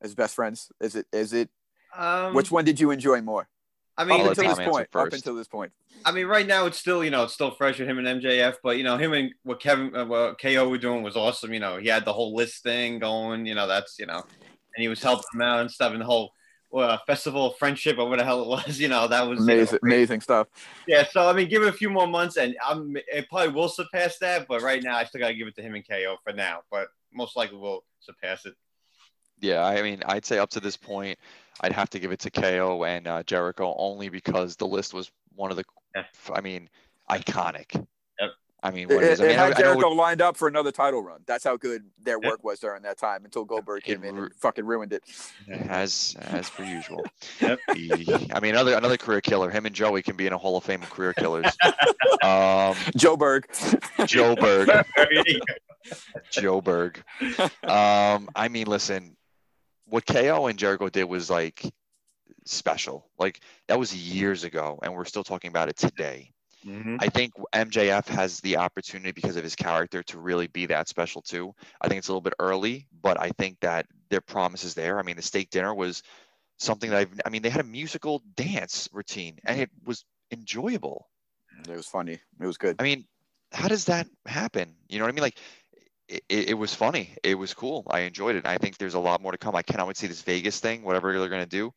as best friends? Is it is it Um, which one did you enjoy more? I mean, let until this point. Up until this point. I mean, right now it's still, you know, it's still fresh with him and MJF, but you know, him and what Kevin, uh, what KO were doing was awesome. You know, he had the whole list thing going. You know, that's you know, and he was helping them out and stuff, and the whole uh, festival of friendship or what the hell it was. (laughs) You know, that was you know, Amazing, amazing stuff. Yeah, so I mean, give it a few more months, and I'm it probably will surpass that. But right now, I still gotta give it to him and KO for now. But most likely will surpass it. Yeah, I mean, I'd say up to this point, I'd have to give it to KO and uh, Jericho only because the list was one of the, Yeah. I mean, iconic. Yep. I mean, what it is. I it mean, I, had I know Jericho lined up for another title run. That's how good their Yeah. work was during that time until Goldberg came in and fucking ruined it. as as per usual. (laughs) Yep. He- I mean, another another career killer. Him and Joey can be in a Hall of Fame of career killers. (laughs) um, Joe Berg. Joe Berg, (laughs) Joe Berg. Um, I mean, listen, what KO and Jericho did was like special. Like that was years ago, and we're still talking about it today. Mhm. I think MJF has the opportunity because of his character to really be that special too. I think it's a little bit early, but I think that their promise is there. I mean, the steak dinner was something that I've, I mean, they had a musical dance routine and it was enjoyable. It was funny. It was good. I mean, how does that happen? You know what I mean? Like, it, it was funny. It was cool. I enjoyed it. I think there's a lot more to come. I cannot wait to see this Vegas thing, whatever they're gonna do.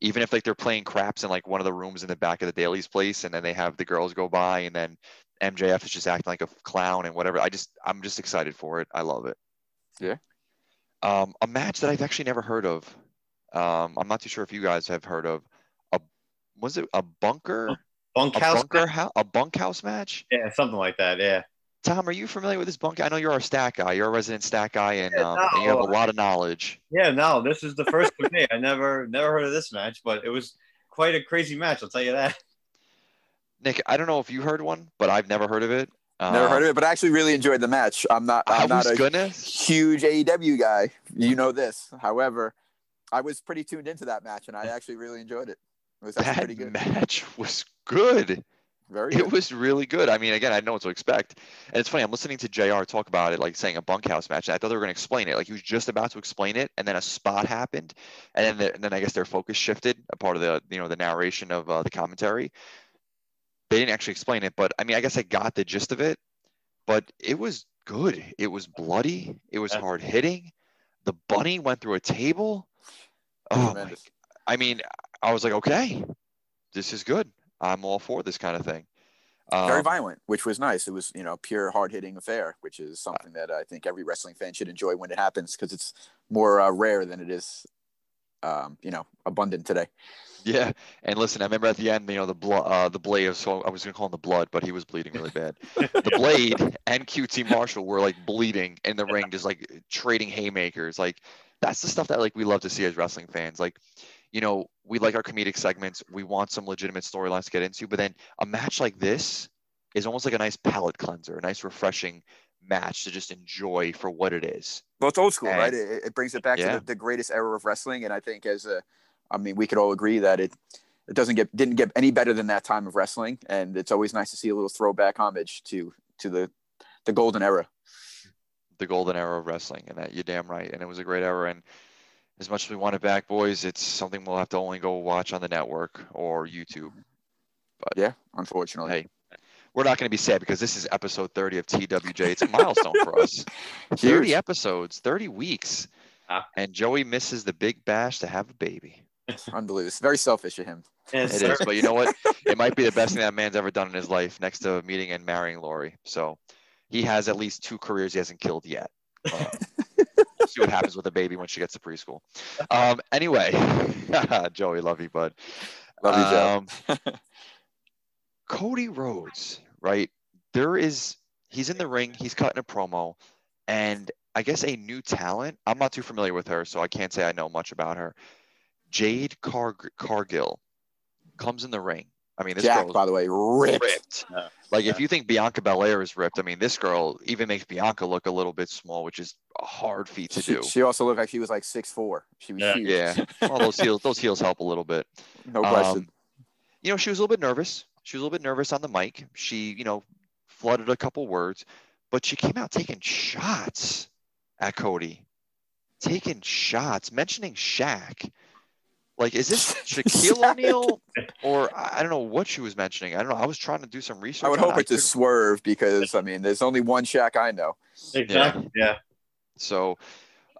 Even if like they're playing craps in like one of the rooms in the back of the Daily's place, and then they have the girls go by, and then MJF is just acting like a clown and whatever. I just I'm just excited for it. I love it. Yeah. Um, a match that I've actually never heard of. Um, I'm not too sure if you guys have heard of. A was it a bunker? A Bunkhouse. bunker house? A bunkhouse match? Yeah, something like that. Yeah. Tom, are you familiar with this bunk? I know you're our stack guy. You're a resident stack guy, and, Yeah, um, and you have a lot of knowledge. Yeah, no, this is the first for me. I never never heard of this match, but it was quite a crazy match. I'll tell you that. Nick, I don't know if you heard one, but I've never heard of it. Never heard of it, but I actually really enjoyed the match. I'm not. I I'm not was a gonna. huge AEW guy. You know this. However, I was pretty tuned into that match, and I actually really enjoyed it. It was actually That pretty good. match was good. Very It was really good. I mean, again, I didn't know what to expect. And it's funny, I'm listening to JR talk about it, like saying a bunkhouse match. And I thought they were going to explain it. Like he was just about to explain it, and then a spot happened. And then, the, and then I guess their focus shifted, a part of the, you know, the narration of uh, the commentary. They didn't actually explain it, but I mean, I guess I got the gist of it. But it was good. It was bloody. It was hard hitting. The bunny went through a table. Oh, I mean, I was like, okay, this is good. I'm all for this kind of thing. Um, Very violent, which was nice. It was, you know, pure hard hitting affair, which is something that I think every wrestling fan should enjoy when it happens because it's more uh, rare than it is, um, you know, abundant today. Yeah, and listen, I remember at the end, you know, the blood, uh, the blade. So I was gonna call him the blood, but he was bleeding really bad. the (laughs) blade and QT Marshall were like bleeding in the ring, just like trading haymakers. Like that's the stuff that like we love to see as wrestling fans. Like, you know, we like our comedic segments. We want some legitimate storylines to get into, but then a match like this is almost like a nice palate cleanser, a nice refreshing match to just enjoy for what it is. Well, it's old school, And- right? It, it brings it back Yeah. to the, the greatest era of wrestling, and I think as a, I mean, we could all agree that it it doesn't get didn't get any better than that time of wrestling, and it's always nice to see a little throwback homage to to the the golden era. the golden era of wrestling, and that you're damn right. And it was a great era. And as much as we want it back, boys, it's something we'll have to only go watch on the network or YouTube. But yeah, unfortunately. Hey, we're not going to be sad because this is episode 30 of TWJ. It's a milestone for us. (laughs) 30 Huge. episodes, 30 weeks, Ah. and Joey misses the big bash to have a baby. (laughs) Unbelievable. It's very selfish of him. Yes, It sir. is, but you know what? (laughs) It might be the best thing that man's ever done in his life, next to meeting and marrying Lori. So he has at least two careers he hasn't killed yet. Uh, see what happens with a baby when she gets to preschool. Um, anyway, (laughs) Joey, love you, bud. Love you, Joe. Um, Cody Rhodes, right? There is he's in the ring, he's cutting a promo, and I guess a new talent. I'm not too familiar with her, so I can't say I know much about her. Jade Car- Cargill comes in the ring. I mean, this Jack, girl by the way, ripped. ripped. Yeah. Like if you think Bianca Belair is ripped, I mean, this girl even makes Bianca look a little bit small, which is a hard feat to She, do. she also looked like she was like six four. She was Yeah. huge. Yeah, (laughs) all those heels, those heels help a little bit. no question. Um, you know, she was a little bit nervous. She was a little bit nervous on the mic. She, you know, flooded a couple words, but she came out taking shots at Cody, taking shots, mentioning Shaq. Like, is this (laughs) Shaquille Shaq. O'Neal, or I I don't know what she was mentioning. I don't know. I was trying to do some research. I would hope it. it's a swerve because I mean, there's only one Shaq I know. Exactly. Yeah. So,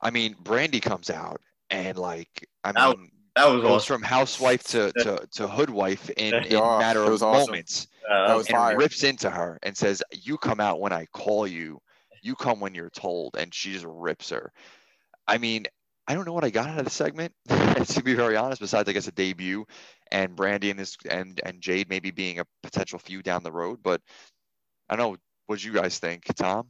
I mean, Brandi comes out and like, I That mean, That was goes awesome. from housewife to to, to hoodwife in, in Yeah, a matter of was awesome. moments. Uh, That was and fire. rips into her and says, "You come out when I call you. You come when you're told." And she just rips her. I mean, I don't know what I got out of the segment, (laughs) to be very honest. Besides, I guess a debut, and Brandi and this and and Jade maybe being a potential few down the road. But I don't know. What you guys think, Tom?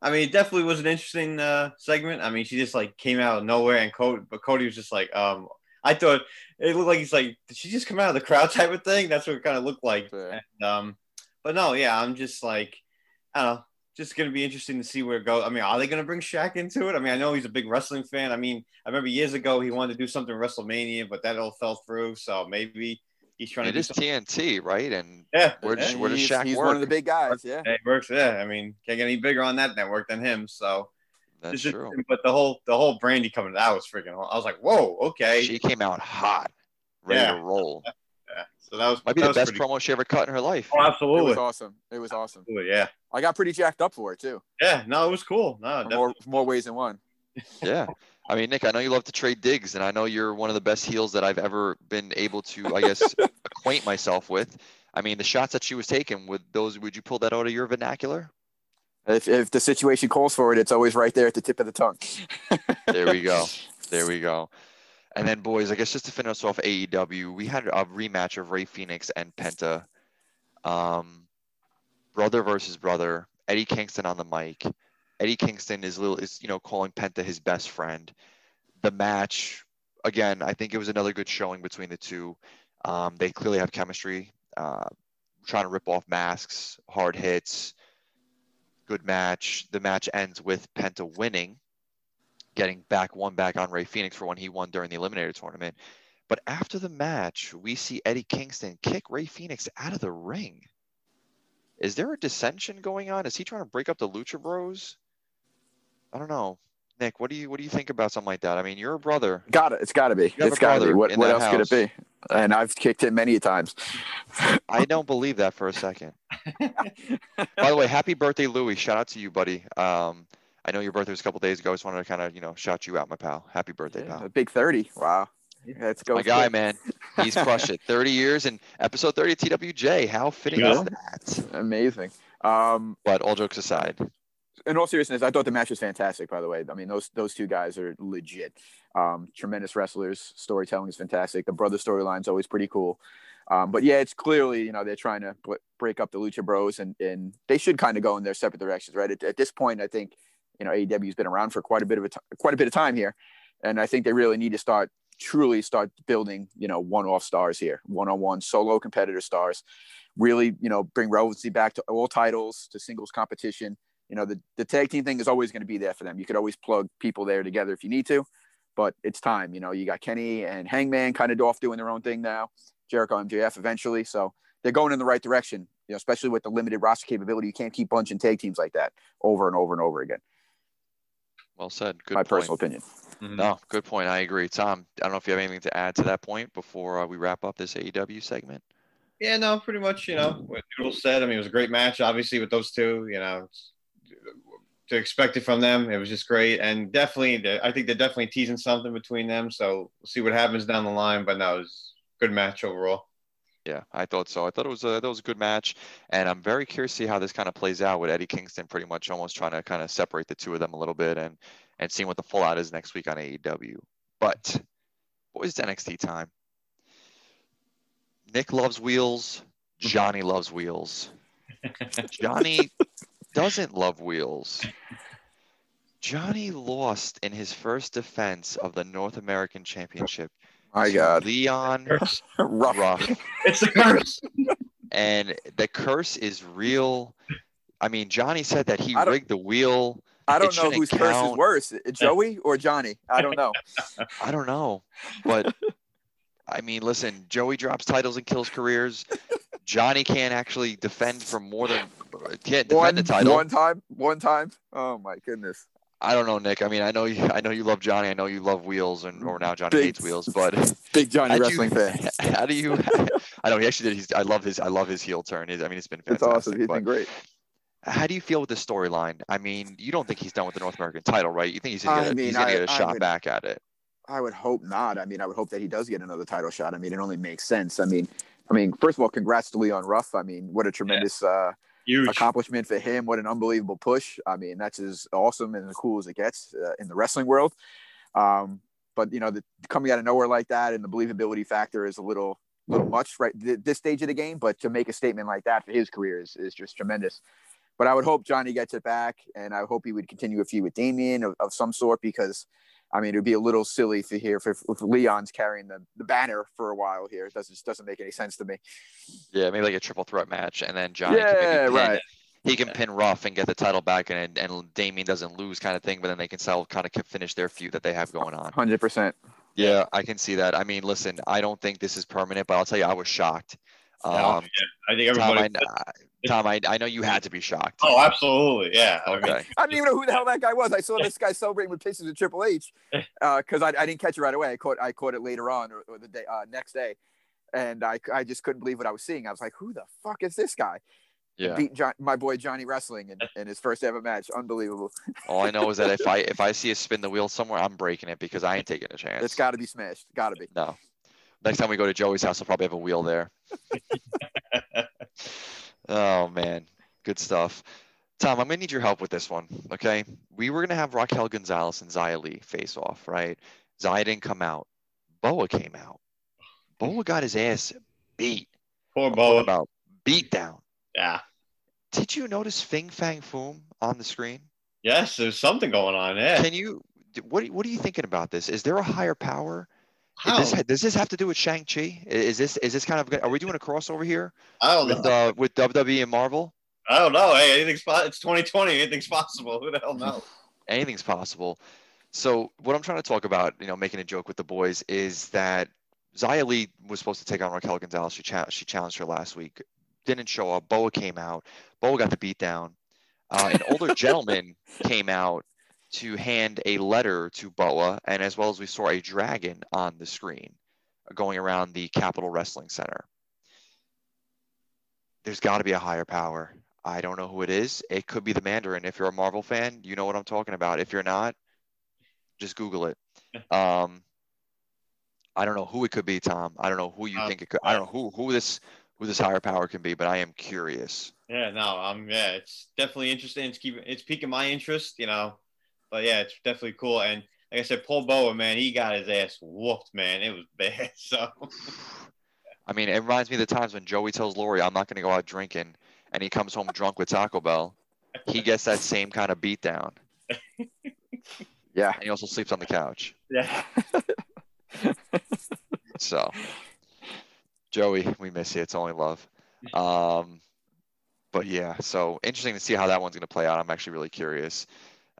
I mean, it definitely was an interesting uh, segment. I mean, she just like came out of nowhere, and Cody, but Cody was just like, um, I thought it looked like he's like, did she just come out of the crowd (laughs) type of thing? That's what it kind of looked like. Yeah. And, um, but no, yeah, I'm just like, I don't know, just gonna be interesting to see where it goes. I mean, are they gonna bring Shaq into it? I mean, I know he's a big wrestling fan. I mean, I remember years ago he wanted to do something WrestleMania, but that all fell through. So maybe he's trying It to do is something. TNT, right? And Yeah, Where does- yeah. where does he's, Shaq he's work? one of the big guys. Yeah. Hey, it works. Yeah, I mean, can't get any bigger on that network than him. So that's just- true. But the whole the whole Brandi coming, out was freaking. I was like, whoa, okay. She came out hot, ready Yeah. to roll. Yeah. So that was Might be the best pretty- promo she ever cut in her life. Oh, absolutely. It was awesome. It was awesome. Absolutely, Yeah, I got pretty jacked up for it too. yeah. No, it was cool. No, more more ways than one. (laughs) Yeah. I mean, Nick, I know you love to trade digs, and I know you're one of the best heels that I've ever been able to, I guess, (laughs) acquaint myself with. I mean, the shots that she was taking, would those, would you pull that out of your vernacular? If, if the situation calls for it, it's always right there at the tip of the tongue. There we go. (laughs) There we go. And then, boys, I guess just to finish off AEW, we had a rematch of Rey Fenix and Penta. Um, brother versus brother. Eddie Kingston on the mic. Eddie Kingston is little is you know calling Penta his best friend. The match again, I think it was another good showing between the two. Um, they clearly have chemistry. Uh, trying to rip off masks, hard hits. Good match. The match ends with Penta winning getting back one back on Rey Fenix for when he won during the Eliminator tournament. But after the match, we see Eddie Kingston kick Rey Fenix out of the ring. Is there a dissension going on? Is he trying to break up the Lucha Bros? I don't know. Nick, what do you what do you think about something like that? I mean, you're a brother. Got it. It's got to be. have It's a got to be. What, what that else could it be? And I've kicked him many times. I don't believe that for a second. (laughs) By the way, happy birthday, Louie. Shout out to you, buddy. Um, I know your birthday was a couple days ago. I just wanted to kind of, you know, shout you out, my pal. Happy birthday, Yeah, pal. a big thirty. Wow. Let's go. My guy, man. He's crushed it. (laughs) 30 years and episode 30 of TWJ. How fitting Yeah. is that? Amazing. Um, But all jokes aside, in all seriousness, I thought the match was fantastic. By the way, I mean those those two guys are legit. Um, tremendous wrestlers. Storytelling is fantastic. The brother storyline's always pretty cool. Um, but yeah, it's clearly you know they're trying to break up the Lucha Bros, and and they should kind of go in their separate directions, right? At, at this point, I think you know AEW's been around for quite a bit of a t- quite a bit of time here, and I think they really need to start truly start building you know one-off stars here, one-on-one solo competitor stars. Really, you know, bring relevancy back to all titles, to singles competition. You know the, the tag team thing is always going to be there for them. You could always plug people there together if you need to but it's time. You know you got kenny and hangman kind of off doing their own thing now. Jericho mjf eventually. So they're going in the right direction you know especially with the limited roster capability. You can't keep bunching tag teams like that over and over and over again well said. Good my point. personal opinion Mhm. No, good point. I agree. Tom, I don't know if you have anything to add to that point before uh, we wrap up this AEW segment. Yeah, no, pretty much, you know, what Noodle said. I mean, it was a great match, obviously, with those two, you know, to expect it from them. It was just great. And definitely, I think they're definitely teasing something between them. So we'll see what happens down the line. But no, it was a good match overall. Yeah, I thought so. I thought it was a that was a good match, and I'm very curious to see how this kind of plays out with Eddie Kingston pretty much almost trying to kind of separate the two of them a little bit and and seeing what the fallout is next week on AEW. But boys, NXT time. Nick loves wheels. Johnny loves wheels. (laughs) Johnny doesn't love wheels. Johnny lost in his first defense of the North American Championship. My to god Leon Curse. rough Ruff. It's the curse. and the curse is real. I mean, Johnny said that he rigged the wheel. i don't know shouldn't whose curse is worse joey or johnny i don't know I don't know, but I mean, listen, Joey drops titles and kills careers. Johnny can't actually defend for more than can't defend one, the title. one time one time oh my goodness I don't know, Nick. I mean, I know you. I know you love Johnny. I know you love wheels, and or now Johnny Big- hates wheels. But (laughs) big johnny wrestling you, fan (laughs) How do you? I know he actually did. He's, I love his. I love his heel turn. His, I mean, it's been fantastic. it's fantastic. awesome he's but- been great How do you feel with the storyline? I mean, you don't think he's done with the North American title, right? You think he's gonna I get a, mean, he's gonna I- get a I shot would- back at it? I would hope not. I mean, I would hope that he does get another title shot. I mean, it only makes sense. I mean, I mean, first of all, congrats to Leon Ruff. I mean, what a tremendous uh, Huge. accomplishment for him. What an unbelievable push. I mean, that's as awesome and as cool as it gets uh, in the wrestling world. Um, but you know, the, coming out of nowhere like that and the believability factor is a little, little much right th- this stage of the game. But to make a statement like that for his career is, is just tremendous. But I would hope Johnny gets it back, and I hope he would continue a feud with Damian of, of some sort because. I mean, it would be a little silly to hear if, if Leon's carrying the, the banner for a while here. It doesn't just doesn't make any sense to me. Yeah, maybe like a triple threat match, and then Johnny can yeah, maybe pin, right. he can pin Ruff and get the title back, and and Damian doesn't lose, kind of thing. But then they can sell kind of finish their feud that they have going on. Hundred percent. Yeah, I can see that. I mean, listen, I don't think this is permanent, but I'll tell you, I was shocked. Yeah, Um, I think Tom, everybody. I, (laughs) Tom, I, I know you had to be shocked. oh, absolutely. Yeah. I mean, Okay. I didn't even know who the hell that guy was. I saw this guy celebrating with pictures of Triple H (laughs) because I, I didn't catch it right away. I caught I caught it later on or, or the day uh, next day, and I I just couldn't believe what I was seeing. I was like, who the fuck is this guy? Yeah. Beat John, my boy Johnny Wrestling in, in his first ever match. Unbelievable. (laughs) All I know is that if I if I see a spin the wheel somewhere, I'm breaking it because I ain't taking a chance. It's got to be smashed. Got to be. No. Next time we go to Joey's house, I'll probably have a wheel there. Oh man, good stuff. Tom, I'm gonna need your help with this one. Okay, we were gonna have Raquel Gonzalez and Xia Li face off, right? Xia didn't come out. Boa came out. Boa got his ass beat. poor I'm Boa. about beat down. Yeah. Did you notice Fing Fang Foom on the screen? Yes, there's something going on. Yeah. Can you? What What are you thinking about this? Is there a higher power? How? Does this, does this have to do with Shang Chi? Is this is this kind of? Are we doing a crossover here I don't with know. uh, with WWE and Marvel? I don't know. Hey, anything's po- It's 2020. Anything's possible. Who the hell knows? (laughs) Anything's possible. So what I'm trying to talk about, you know, making a joke with the boys, is that Xia Li was supposed to take on Raquel Gonzalez. She cha- she challenged her last week, didn't show up. Boa came out. Boa got the beat down. Uh, an older (laughs) gentleman came out to hand a letter to Boa, and as well as we saw a dragon on the screen going around the Capitol Wrestling Center. There's got to be a higher power. I don't know who it is. It could be the Mandarin. If you're a Marvel fan, you know what I'm talking about. If you're not, just Google it. (laughs) Um, I don't know who it could be, Tom. I don't know who you Um, think it could. I don't know who who this who this higher power can be, but I am curious. Yeah, no, um, yeah, it's definitely interesting. It's keeping, it's piquing my interest, you know. But yeah, it's definitely cool. And like I said, Paul Boa, man, he got his ass whooped, man. It was bad. (laughs) So I mean, it reminds me of the times when Joey tells Lori, "I'm not going to go out drinking," and he comes home drunk with Taco Bell. He gets that same kind of beat down, (laughs) Yeah. and he also sleeps on the couch. yeah, (laughs) So, Joey, we miss you. It's only love. Um, but yeah, so interesting to see how that one's going to play out. I'm actually really curious.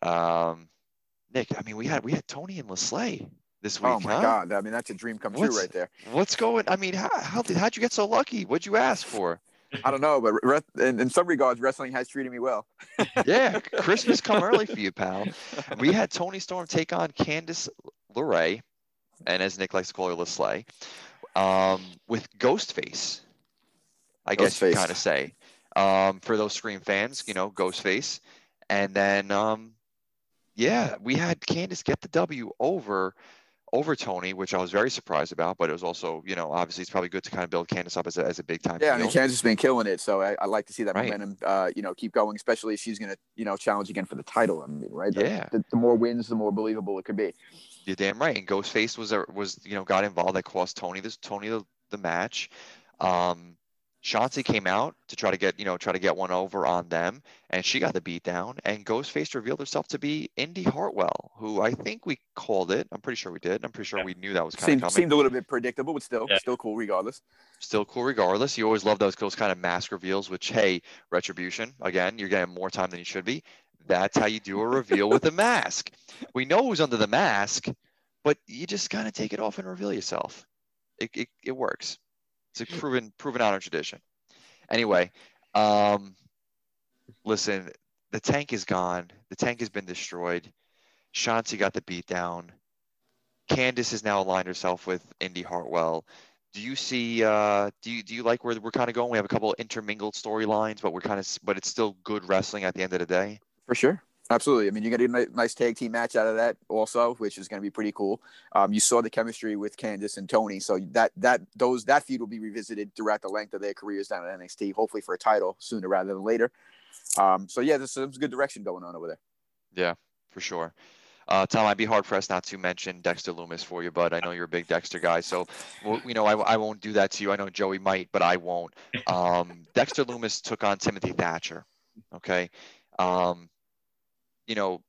Um, Nick, I mean, we had we had Toni and Lesley this week. Oh my huh? God. I mean, that's a dream come true right there. What's going? I mean, how how did how'd you get so lucky? What'd you ask for? I don't know, but re- in, in some regards, wrestling has treated me well. (laughs) Yeah, (laughs) Christmas come early for you, pal. We had Toni Storm take on Candice LeRae, and as Nick likes to call her, Lesley, um, with Ghostface. I guess you kind of say. Um, for those Scream fans, you know, Ghostface. And then, um, yeah, we had Candice get the W over over Toni, which I was very surprised about. But it was also, you know, obviously it's probably good to kind of build Candice up as a, as a big time. Yeah, I mean. Kansas has been killing it, so I, I like to see that Right. momentum, uh, you know, keep going, especially if she's going to, you know, challenge again for the title. I mean, right? The- Yeah. The, the more wins, the more believable it could be. You're damn right. And Ghostface was a, was you know got involved. That cost Toni this Toni the, the match. Um, Shotzi came out to try to get you know try to get one over on them, and she got the beat down. And Ghostface revealed herself to be Indy Hartwell, who I think we called it. I'm pretty sure we did. I'm pretty sure Yeah. we knew that was kind Seemed, of coming. seemed a little bit predictable, but still, Yeah. still cool regardless. Still cool regardless. You always love those those kind of mask reveals. Which hey, retribution again. You're getting more time than you should be. That's how you do a reveal with a mask. We know who's under the mask, but you just kind of take it off and reveal yourself. It, it, it works. It's a proven proven honor tradition. Anyway, um, listen, the tank is gone. The tank has been destroyed. Shotzi got the beat down. Candice has now aligned herself with Indy Hartwell. Do you see? Uh, do you do you like where we're kind of going? We have a couple intermingled storylines, but we're kind of, but it's still good wrestling at the end of the day. For sure. Absolutely. I mean, you get a nice tag team match out of that also, which is going to be pretty cool. Um, you saw the chemistry with Candice and Toni, so that that those that feud will be revisited throughout the length of their careers down at NXT, hopefully for a title sooner rather than later. Um, so yeah, there's some good direction going on over there. Yeah, for sure. Uh, Tom, I'd be hard pressed not to mention Dexter Lumis for you, but I know you're a big Dexter guy, so you know I, I won't do that to you. I know Joey might, but I won't. Um, Dexter Lumis took on Timothy Thatcher. Okay, um, you know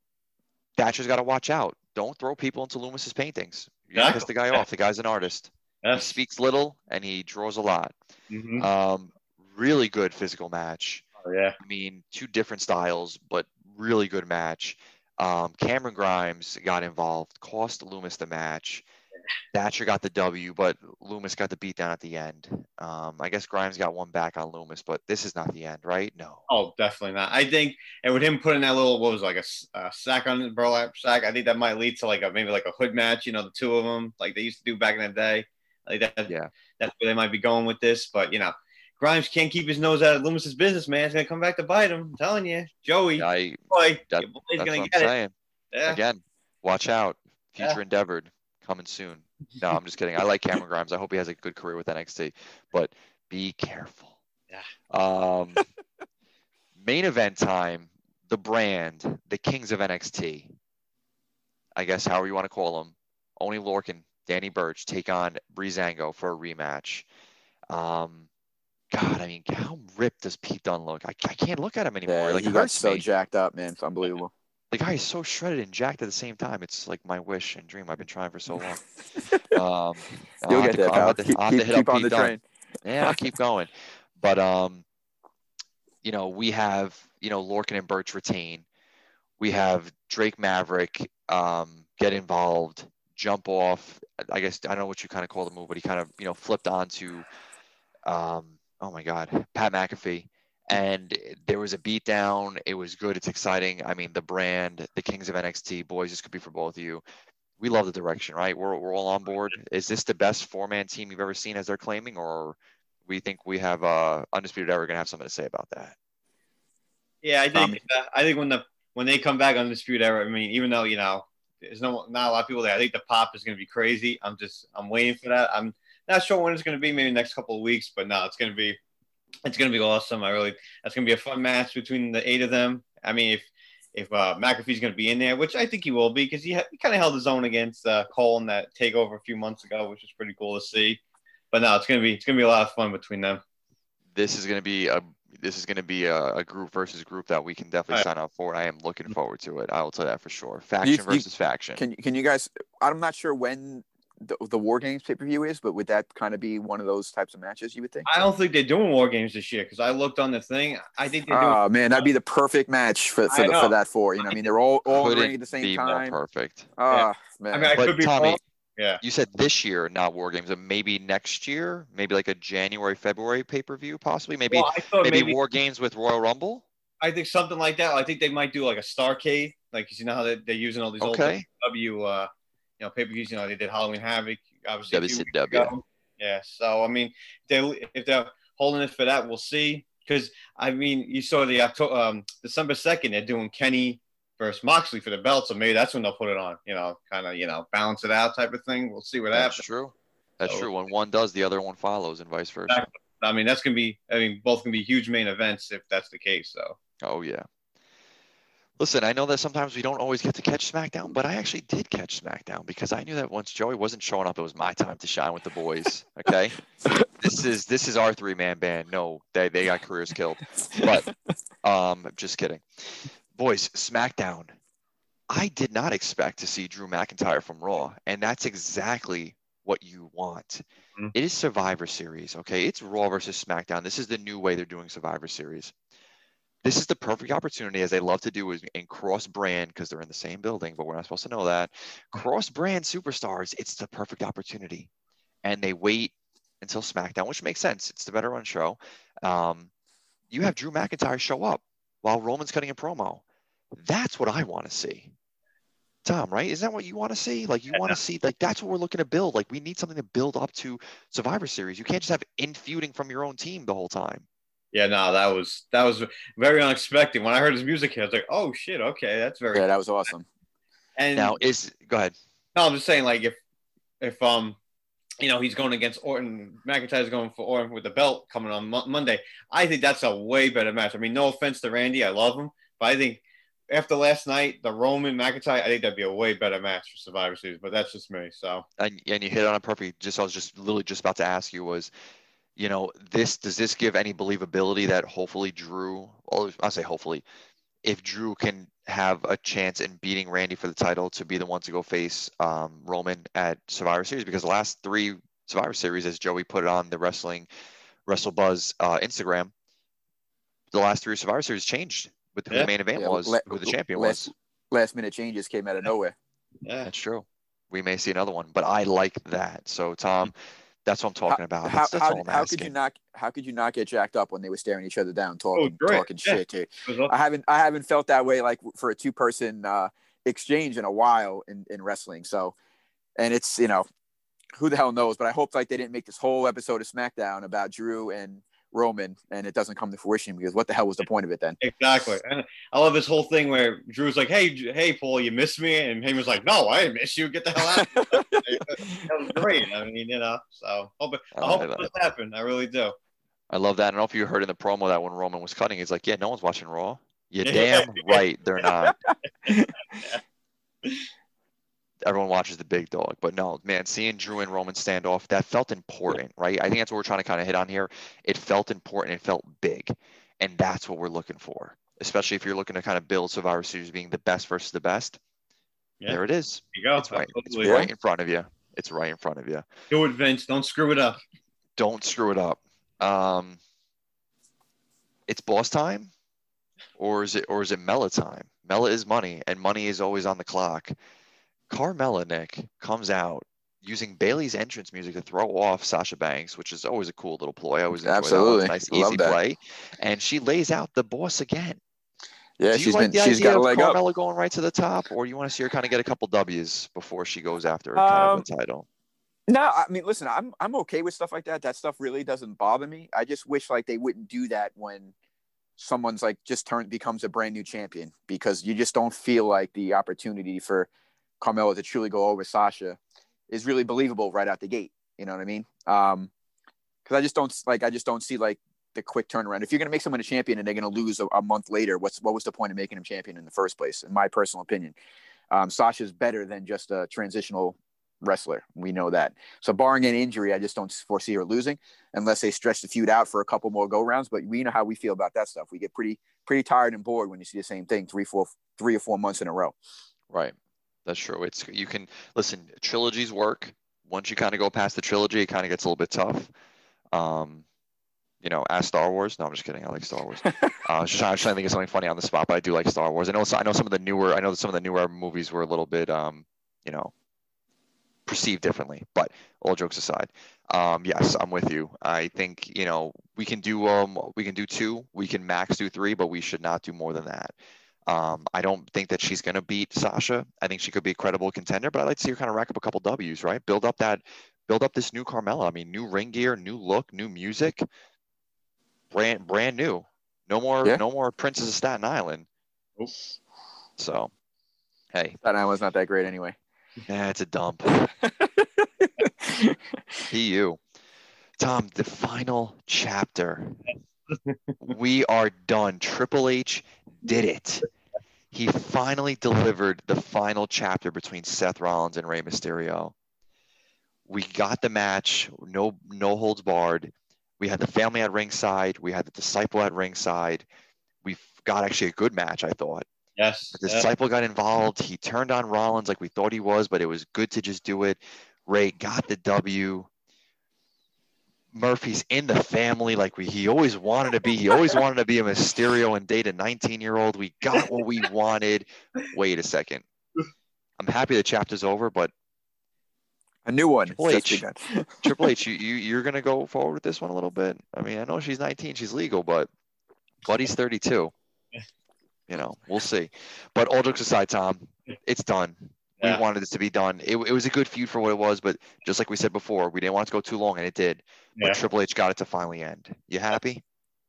Thatcher's got to watch out. Don't throw people into Lumis's paintings. You're gonna piss the guy off. The guy's an artist. He speaks little and he draws a lot. Mhm. Um, really good physical match. Oh, yeah. I mean, two different styles, but really good match. Um, Cameron Grimes got involved, cost Lumis the match. Thatcher got the W, but Lumis got the beat down at the end. Um, I guess Grimes got one back on Lumis, but this is not the end, right? No. Oh, definitely not. I think, and with him putting that little, what was it, like a sack on the burlap sack, I think that might lead to like a maybe like a hood match. You know, the two of them, like they used to do back in the day. Like that. Yeah. That's where they might be going with this. But you know, Grimes can't keep his nose out of Lumis's business, man. It's gonna come back to bite him. I'm telling you, Joey, I, boy, that- your boy's that's gonna what get I'm it. saying. Yeah. Again, watch out. Yeah. Future endeavored coming soon. (laughs) No, I'm just kidding. I like Cameron Grimes. I hope he has a good career with NXT, but be careful. Yeah. Um, (laughs) main event time. The brand, the Kings of NXT. I guess however you want to call them. Oni Lorcan, Danny Burch take on Breezango for a rematch. Um, God, I mean, how ripped does Pete Dunne look? I, I can't look at him anymore. Yeah, like he got so me jacked up, man. It's unbelievable. The guy is so shredded and jacked at the same time. It's like my wish and dream. I've been trying for so (laughs) long. (laughs) Um, I'll You'll get there, I'll pal. Keep, keep, keep on the train. Yeah, I'll keep going. But um, you know, we have you know Lorcan and Burch retain. We have Drake Maverick um, get involved, jump off. I guess I don't know what you kind of call the move, but he kind of you know flipped onto. Um, oh my God, Pat McAfee. And there was a beatdown. It was good. It's exciting. I mean, the brand, the Kings of NXT, boys, this could be for both of you. We love the direction, right? We're, we're all on board. Is this the best four man team you've ever seen, as they're claiming, or we think we have uh, undisputed era going to have something to say about that? Yeah, I think uh, I think when the when they come back Undisputed Era, I mean, even though you know there's no not a lot of people there. I think the pop is going to be crazy. I'm just I'm waiting for that. I'm not sure when it's going to be. Maybe next couple of weeks, but no, it's going to be it's going to be awesome. I really that's going to be a fun match between the eight of them. I mean, if if uh, McAfee's going to be in there, which I think he will be, because he, ha- he kind of held his own against uh, Cole in that takeover a few months ago, which is pretty cool to see. But no, it's going to be it's going to be a lot of fun between them. This is going to be a this is going to be a, a group versus group that we can definitely Right. sign up for. And I am looking forward to it. I will tell you that for sure. Faction you- versus faction. Can can you guys? I'm not sure when the, the War Games pay per view is, but would that kind of be one of those types of matches? You would think. I don't think they're doing war games this year because I looked on the thing. I think they're doing. Oh man, that'd be the perfect match for for, I the, for that four. You know, I mean, they're all all in the ring at the same be more time. perfect. Ah man, I mean, I But could be Tommy, wrong. Yeah. You said this year, not war games, but maybe next year, maybe like a January, February pay per view, possibly. Maybe Well, maybe, maybe, war games with Royal Rumble. I think something like that. I think they might do like a Starcade, like you know how they, they're using all these Okay. old W, uh, you know, pay per views. You know, they did Halloween Havoc, obviously. a few weeks WCW. Yeah. So I mean, they if they're holding it for that, we'll see. Because I mean, you saw the October, um, December second, they're doing Kenny versus Moxley for the belt, so maybe that's when they'll put it on. You know, kind of you know balance it out type of thing. We'll see what That's happens. That's true. That's So- true. When one does, the other one follows, and vice versa. Exactly. I mean, that's gonna be. I mean, both gonna be huge main events if that's the case. So. Oh yeah. Listen, I know that sometimes we don't always get to catch SmackDown, but I actually did catch SmackDown because I knew that once Joey wasn't showing up, it was my time to shine with the boys. Okay, (laughs) this is this is our three man band. No, they they got careers killed, but um, just kidding. Boys, SmackDown. I did not expect to see Drew McIntyre from Raw, and that's exactly what you want. Mhm. It is Survivor Series, okay? It's Raw versus SmackDown. This is the new way they're doing Survivor Series this is the perfect opportunity, as they love to do, is in cross brand because they're in the same building, but we're not supposed to know that. Cross brand superstars, it's the perfect opportunity, and they wait until SmackDown, which makes sense. It's the better run show. Um, you have Drew McIntyre show up while Roman's cutting a promo. That's what I want to see. Tom, right? Isn't that what you want to see? Like you want to see, like that's what we're looking to build. Like we need something to build up to Survivor Series. You can't just have in feuding from your own team the whole time. Yeah, no, that was that was very unexpected. When I heard his music hit, I was like, "Oh shit, okay, that's very." yeah, that was awesome. And Now is go ahead. no, I'm just saying, like, if if um, you know, he's going against Orton, McIntyre's going for Orton with the belt coming on Mo- Monday. I think that's a way better match. I mean, no offense to Randy, I love him, but I think after last night, the Roman McIntyre, I think that'd be a way better match for Survivor Series. But that's just me. So and, and you hit on it perfect. Just I was just literally just about to ask you was, you know, this does this give any believability that hopefully Drew, or I'll say hopefully, if Drew can have a chance in beating Randy for the title to be the one to go face um, Roman at Survivor Series because the last three Survivor Series, as Joey put it on the wrestling Wrestle Buzz uh, Instagram, the last three Survivor Series changed with who Yeah. the main event Yeah, was, la- who the champion last, was. Last minute changes came out of nowhere. yeah, That's true. We may see another one, but I like that. So Tom, that's what I'm talking about. How, That's, that's how, all I'm how could you not how could you not get jacked up when they were staring each other down, talking great. talking Yeah. shit, dude? It was I haven't I haven't felt that way like for a two person uh, exchange in a while in, in wrestling. So, and it's you know, who the hell knows? But I hope like they didn't make this whole episode of SmackDown about Drew and Roman, and it doesn't come to fruition because what the hell was the point of it then? Exactly. And I love this whole thing where Drew's like, Hey, hey, Paul, you missed me? And Heyman's like, No, I didn't miss you. Get the hell out. (laughs) that was great. I mean, you know, so hope it, I I hope like it does happen. I really do. I love that. I don't know if you heard in the promo that when Roman was cutting, he's like, "Yeah, no one's watching Raw." You (laughs) Yeah. damn right they're not. (laughs) Everyone watches the big dog, but no, man, seeing Drew and Roman stand off, that felt important, right? I think that's what we're trying to kind of hit on here. It felt important, it felt big, and that's what we're looking for. Especially if you're looking to kind of build Survivor Series being the best versus the best. Yeah. There it is. There you go. It's right. It's right in front of you. It's right in front of you. Do it, Vince. Don't screw it up. don't screw it up. Um, it's boss time, or is it or is it Mela time? Mela is money, and money is always on the clock. Carmella Nick comes out using Bayley's entrance music to throw off Sasha Banks, which is always a cool little ploy. I always enjoy Absolutely. that. One. It's Love nice, easy that. play, and she lays out the boss again. Yeah, Do you she's like been the she's idea got a of leg up. Carmella going right to the top, or you want to see her kind of get a couple W's before she goes after kind of Um, a title? No, I mean, listen, I'm I'm okay with stuff like that. That stuff really doesn't bother me. I just wish like they wouldn't do that when someone's like just turn becomes a brand new champion because you just don't feel like the opportunity for Carmella to truly go over Sasha is really believable right out the gate. You know what I mean? Um, because I just don't like I just don't see like the quick turnaround. If you're going to make someone a champion and they're going to lose a, a, month later, what's what was the point of making him champion in the first place? In my personal opinion, um, Sasha's better than just a transitional wrestler. We know that. So barring an injury, I just don't foresee her losing unless they stretch the feud out for a couple more go rounds. But we know how we feel about that stuff. We get pretty pretty tired and bored when you see the same thing three, four, three or four months in a row. Right. That's true. It's you can listen. Trilogies work. Once you kind of go past the trilogy, it kind of gets a little bit tough. Um, you know, ask Star Wars. No, I'm just kidding. I like Star Wars. (laughs) uh, I was just trying, to think of something funny on the spot, but I do like Star Wars. I know, I know some of the newer, I know some of the newer movies were a little bit, um, you know, perceived differently. But all jokes aside, um, yes, I'm with you. I think you know we can do um we can do two, we can max do three, but we should not do more than that. Um, I don't think that she's going to beat Sasha. I think she could be a credible contender, but I'd like to see her kind of rack up a couple W's, right? Build up that, build up this new Carmella. I mean, new ring gear, new look, new music, brand brand new. No more, yeah. no more Princess of Staten Island. Oops. So, hey, Staten Island's not that great anyway. Yeah, it's a dump. (laughs) you, Tom, the final chapter. (laughs) we are done. Triple H did it. He finally delivered the final chapter between Seth Rollins and Rey Mysterio. We got the match, no no holds barred. We had the family at ringside. We had the disciple at ringside. We got actually a good match, I thought. Yes. The disciple got involved. He turned on Rollins like we thought he was, but it was good to just do it. Rey got the W. Murphy's in the family like we he always wanted to be. He always (laughs) wanted to be a Mysterio and date a 19 year old. We got what we wanted. Wait a second. I'm happy the chapter's over, but a new one. Triple H, (laughs) (laughs) Triple H, you, you you're gonna go forward with this one a little bit. I mean, I know she's 19, she's legal, but Buddy's 32 you know, we'll see. But all jokes aside, Tom, it's done. Yeah. We wanted this to be done. It, it was a good feud for what it was, but just like we said before, we didn't want it to go too long, and it did. But yeah. Triple H got it to finally end. You happy?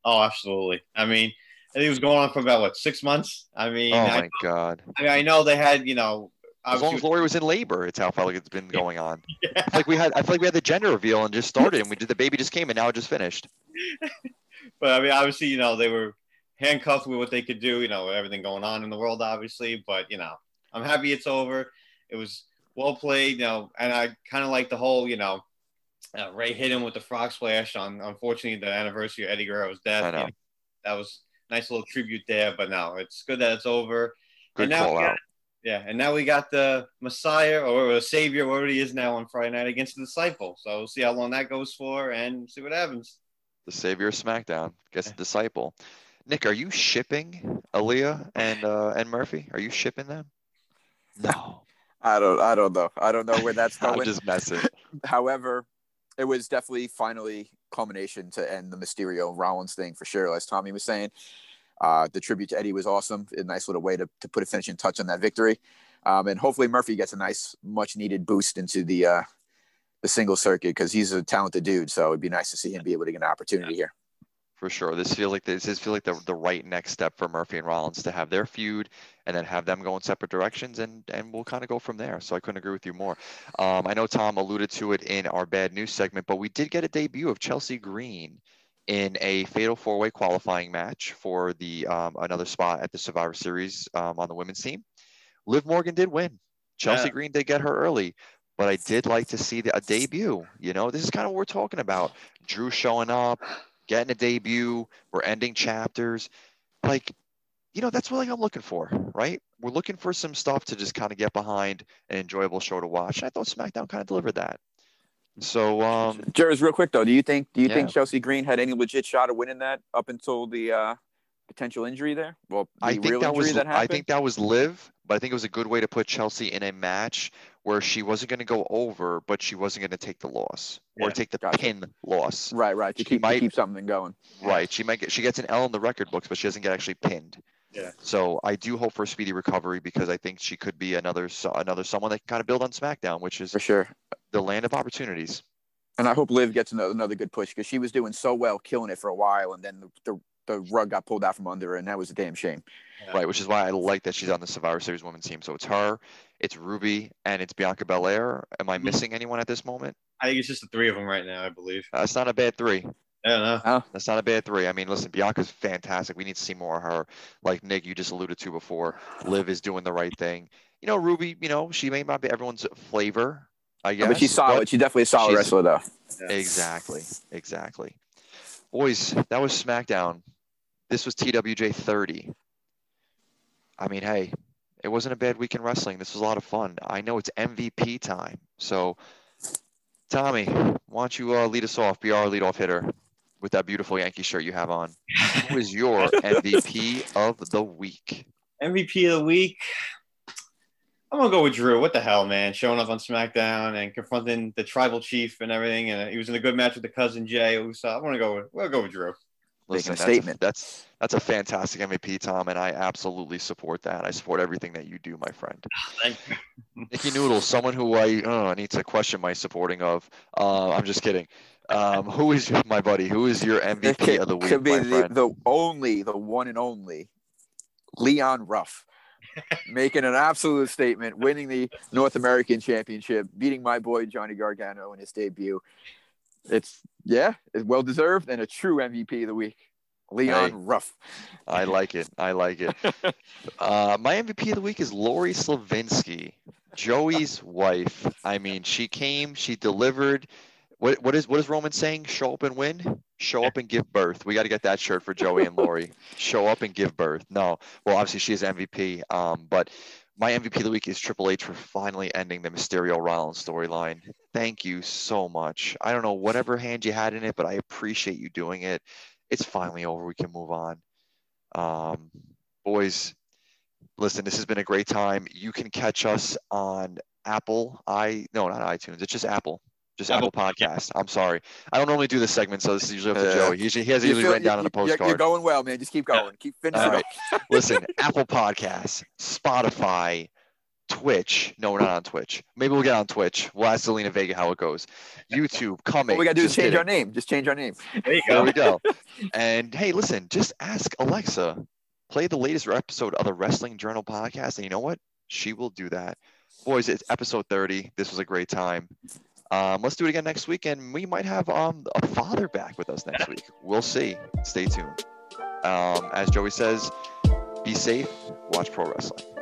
Oh, absolutely. I mean, I think it was going on for about what six months. I mean, oh my I, God. I mean, I know they had, you know, as long as Lori was in labor, it's how far like it's been going on. (laughs) yeah. like we had, I feel like we had the gender reveal and just started, and we did the baby just came, and now it just finished. (laughs) but I mean, obviously, you know, they were handcuffed with what they could do, you know, everything going on in the world, obviously. But you know, I'm happy it's over. It was well played, you know, and I kind of like the whole, you know, uh, Rey hit him with the frog splash on, unfortunately, the anniversary of Eddie Guerrero's death. I know. You know that was nice little tribute there. But now it's good that it's over. Good and now call got, out. Yeah, and now we got the Messiah or the Savior, whatever he is now on Friday night against the Disciple. So we'll see how long that goes for and see what happens. The Savior of SmackDown gets the Disciple. Nick, are you shipping Aalyah and uh, and Murphy? Are you shipping them? No. I don't. I don't know. I don't know where that's (laughs) going. I'm just messing. However, it was definitely finally culmination to end the Mysterio Rollins thing for sure. As Tommy was saying, uh, the tribute to Eddie was awesome. A nice little way to, to put a finishing touch on that victory. Um, and hopefully Murphy gets a nice, much needed boost into the uh, the single circuit because he's a talented dude. So it'd be nice to see him be able to get an opportunity here for sure. This feels like this is feel like the, the right next step for Murphy and Rollins to have their feud and then have them go in separate directions and and we'll kind of go from there. So I couldn't agree with you more. Um, I know Tom alluded to it in our bad news segment, but we did get a debut of Chelsea Green in a fatal four way qualifying match for the um, another spot at the Survivor Series um, on the women's team. Liv Morgan did win. Chelsea yeah. Green did get her early, but I did like to see the, a debut. You know, this is kind of what we're talking about. Drew showing up, getting a debut. We're ending chapters. Like, you know, that's what like I'm looking for, right? We're looking for some stuff to just kind of get behind an enjoyable show to watch. And I thought SmackDown kind of delivered that. So, um, Jervis, real quick though, do you think do you yeah. think Chelsea Green had any legit shot of winning that up until the uh, potential injury there? Well, the I think that was that I think that was Liv, but I think it was a good way to put Chelsea in a match where she wasn't going to go over, but she wasn't going to take the loss or take the gotcha. pin loss. Right, right. To keep might, to keep something going. Right. She might get she gets an L in the record books, but she doesn't get actually pinned. Yeah. So I do hope for a speedy recovery because I think she could be another another someone that can kind of build on SmackDown, which is for sure the land of opportunities. And I hope Liv gets another, another good push because she was doing so well, killing it for a while, and then the, the the rug got pulled out from under her, and that was a damn shame. Right, which is why I like that she's on the Survivor Series women's team. So it's her, it's Ruby, and it's Bianca Belair. Am I Mhm. missing anyone at this moment? I think it's just the three of them right now. I believe. That's not a bad three. I don't know. That's not a bad three. I mean, listen, Bianca's fantastic. We need to see more of her. Like Nick, you just alluded to before. Liv is doing the right thing. You know, Ruby, you know, she may not be everyone's flavor, I guess. but she's solid. she's definitely a solid she's- wrestler, though. Exactly. Exactly. Boys, that was SmackDown. This was TWJ 30. I mean, hey, it wasn't a bad week in wrestling. This was a lot of fun. I know it's MVP time. So, Tommy, why don't you uh, lead us off? Be our leadoff hitter with that beautiful Yankee shirt you have on. Who is your (laughs) MVP of the week? MVP of the week. I'm gonna go with Drew. What the hell, man? Showing up on SmackDown and confronting the tribal chief and everything, and he was in a good match with the cousin Jey Uso. I want to go with. We'll go with Drew. Making a that's statement. that's that's a fantastic MVP, Tom, and I absolutely support that. I support everything that you do, my friend. (laughs) Thank you. Nicky Noodle, someone who I uh, need to question my supporting of. Uh, I'm just kidding. Um, who is my buddy? Who is your MVP could, of the week, could be my the, the only, the one and only Leon Ruff. (laughs) making an absolute statement, winning the North American Championship, beating my boy Johnny Gargano in his debut. It's yeah, it's well deserved and a true MVP of the week. Leon Hey. Ruff. I like it. I like it. (laughs) uh, my MVP of the week is Lori Slavinsky, Joey's wife. I mean, she came, she delivered. What what is what is Roman saying? Show up and win. Show up and give birth. We got to get that shirt for Joey and Lori. (laughs) Show up and give birth. No, well, obviously she is MVP. Um, but my MVP of the week is Triple H for finally ending the Mysterio Rollins storyline. Thank you so much. I don't know whatever hand you had in it, but I appreciate you doing it. It's finally over. We can move on. Um, boys, listen, this has been a great time. You can catch us on Apple. I no, not iTunes. It's just Apple. Just Apple, Apple Podcast. I'm sorry. I don't normally do this segment, so this is usually up to Joey. He, usually, he has You usually feel- written down on a you- you're- postcard. You're going well, man. Just keep going. Keep finishing. All right. Listen, Apple Podcasts, Spotify, Twitch. No, we're not on Twitch. Maybe we'll get on Twitch. We'll ask Zelina Vega how it goes. YouTube, coming. All we gotta do is change kidding. our name. Just change our name. There you There we go. and hey, listen, just ask Alexa, play the latest episode of the Wrestling Journal podcast. And you know what? She will do that. Boys, it's episode 30. This was a great time. Um, let's do it again next week, and we might have um, a father back with us next week. We'll see. Stay tuned. Um, as Joey says, be safe, watch pro wrestling.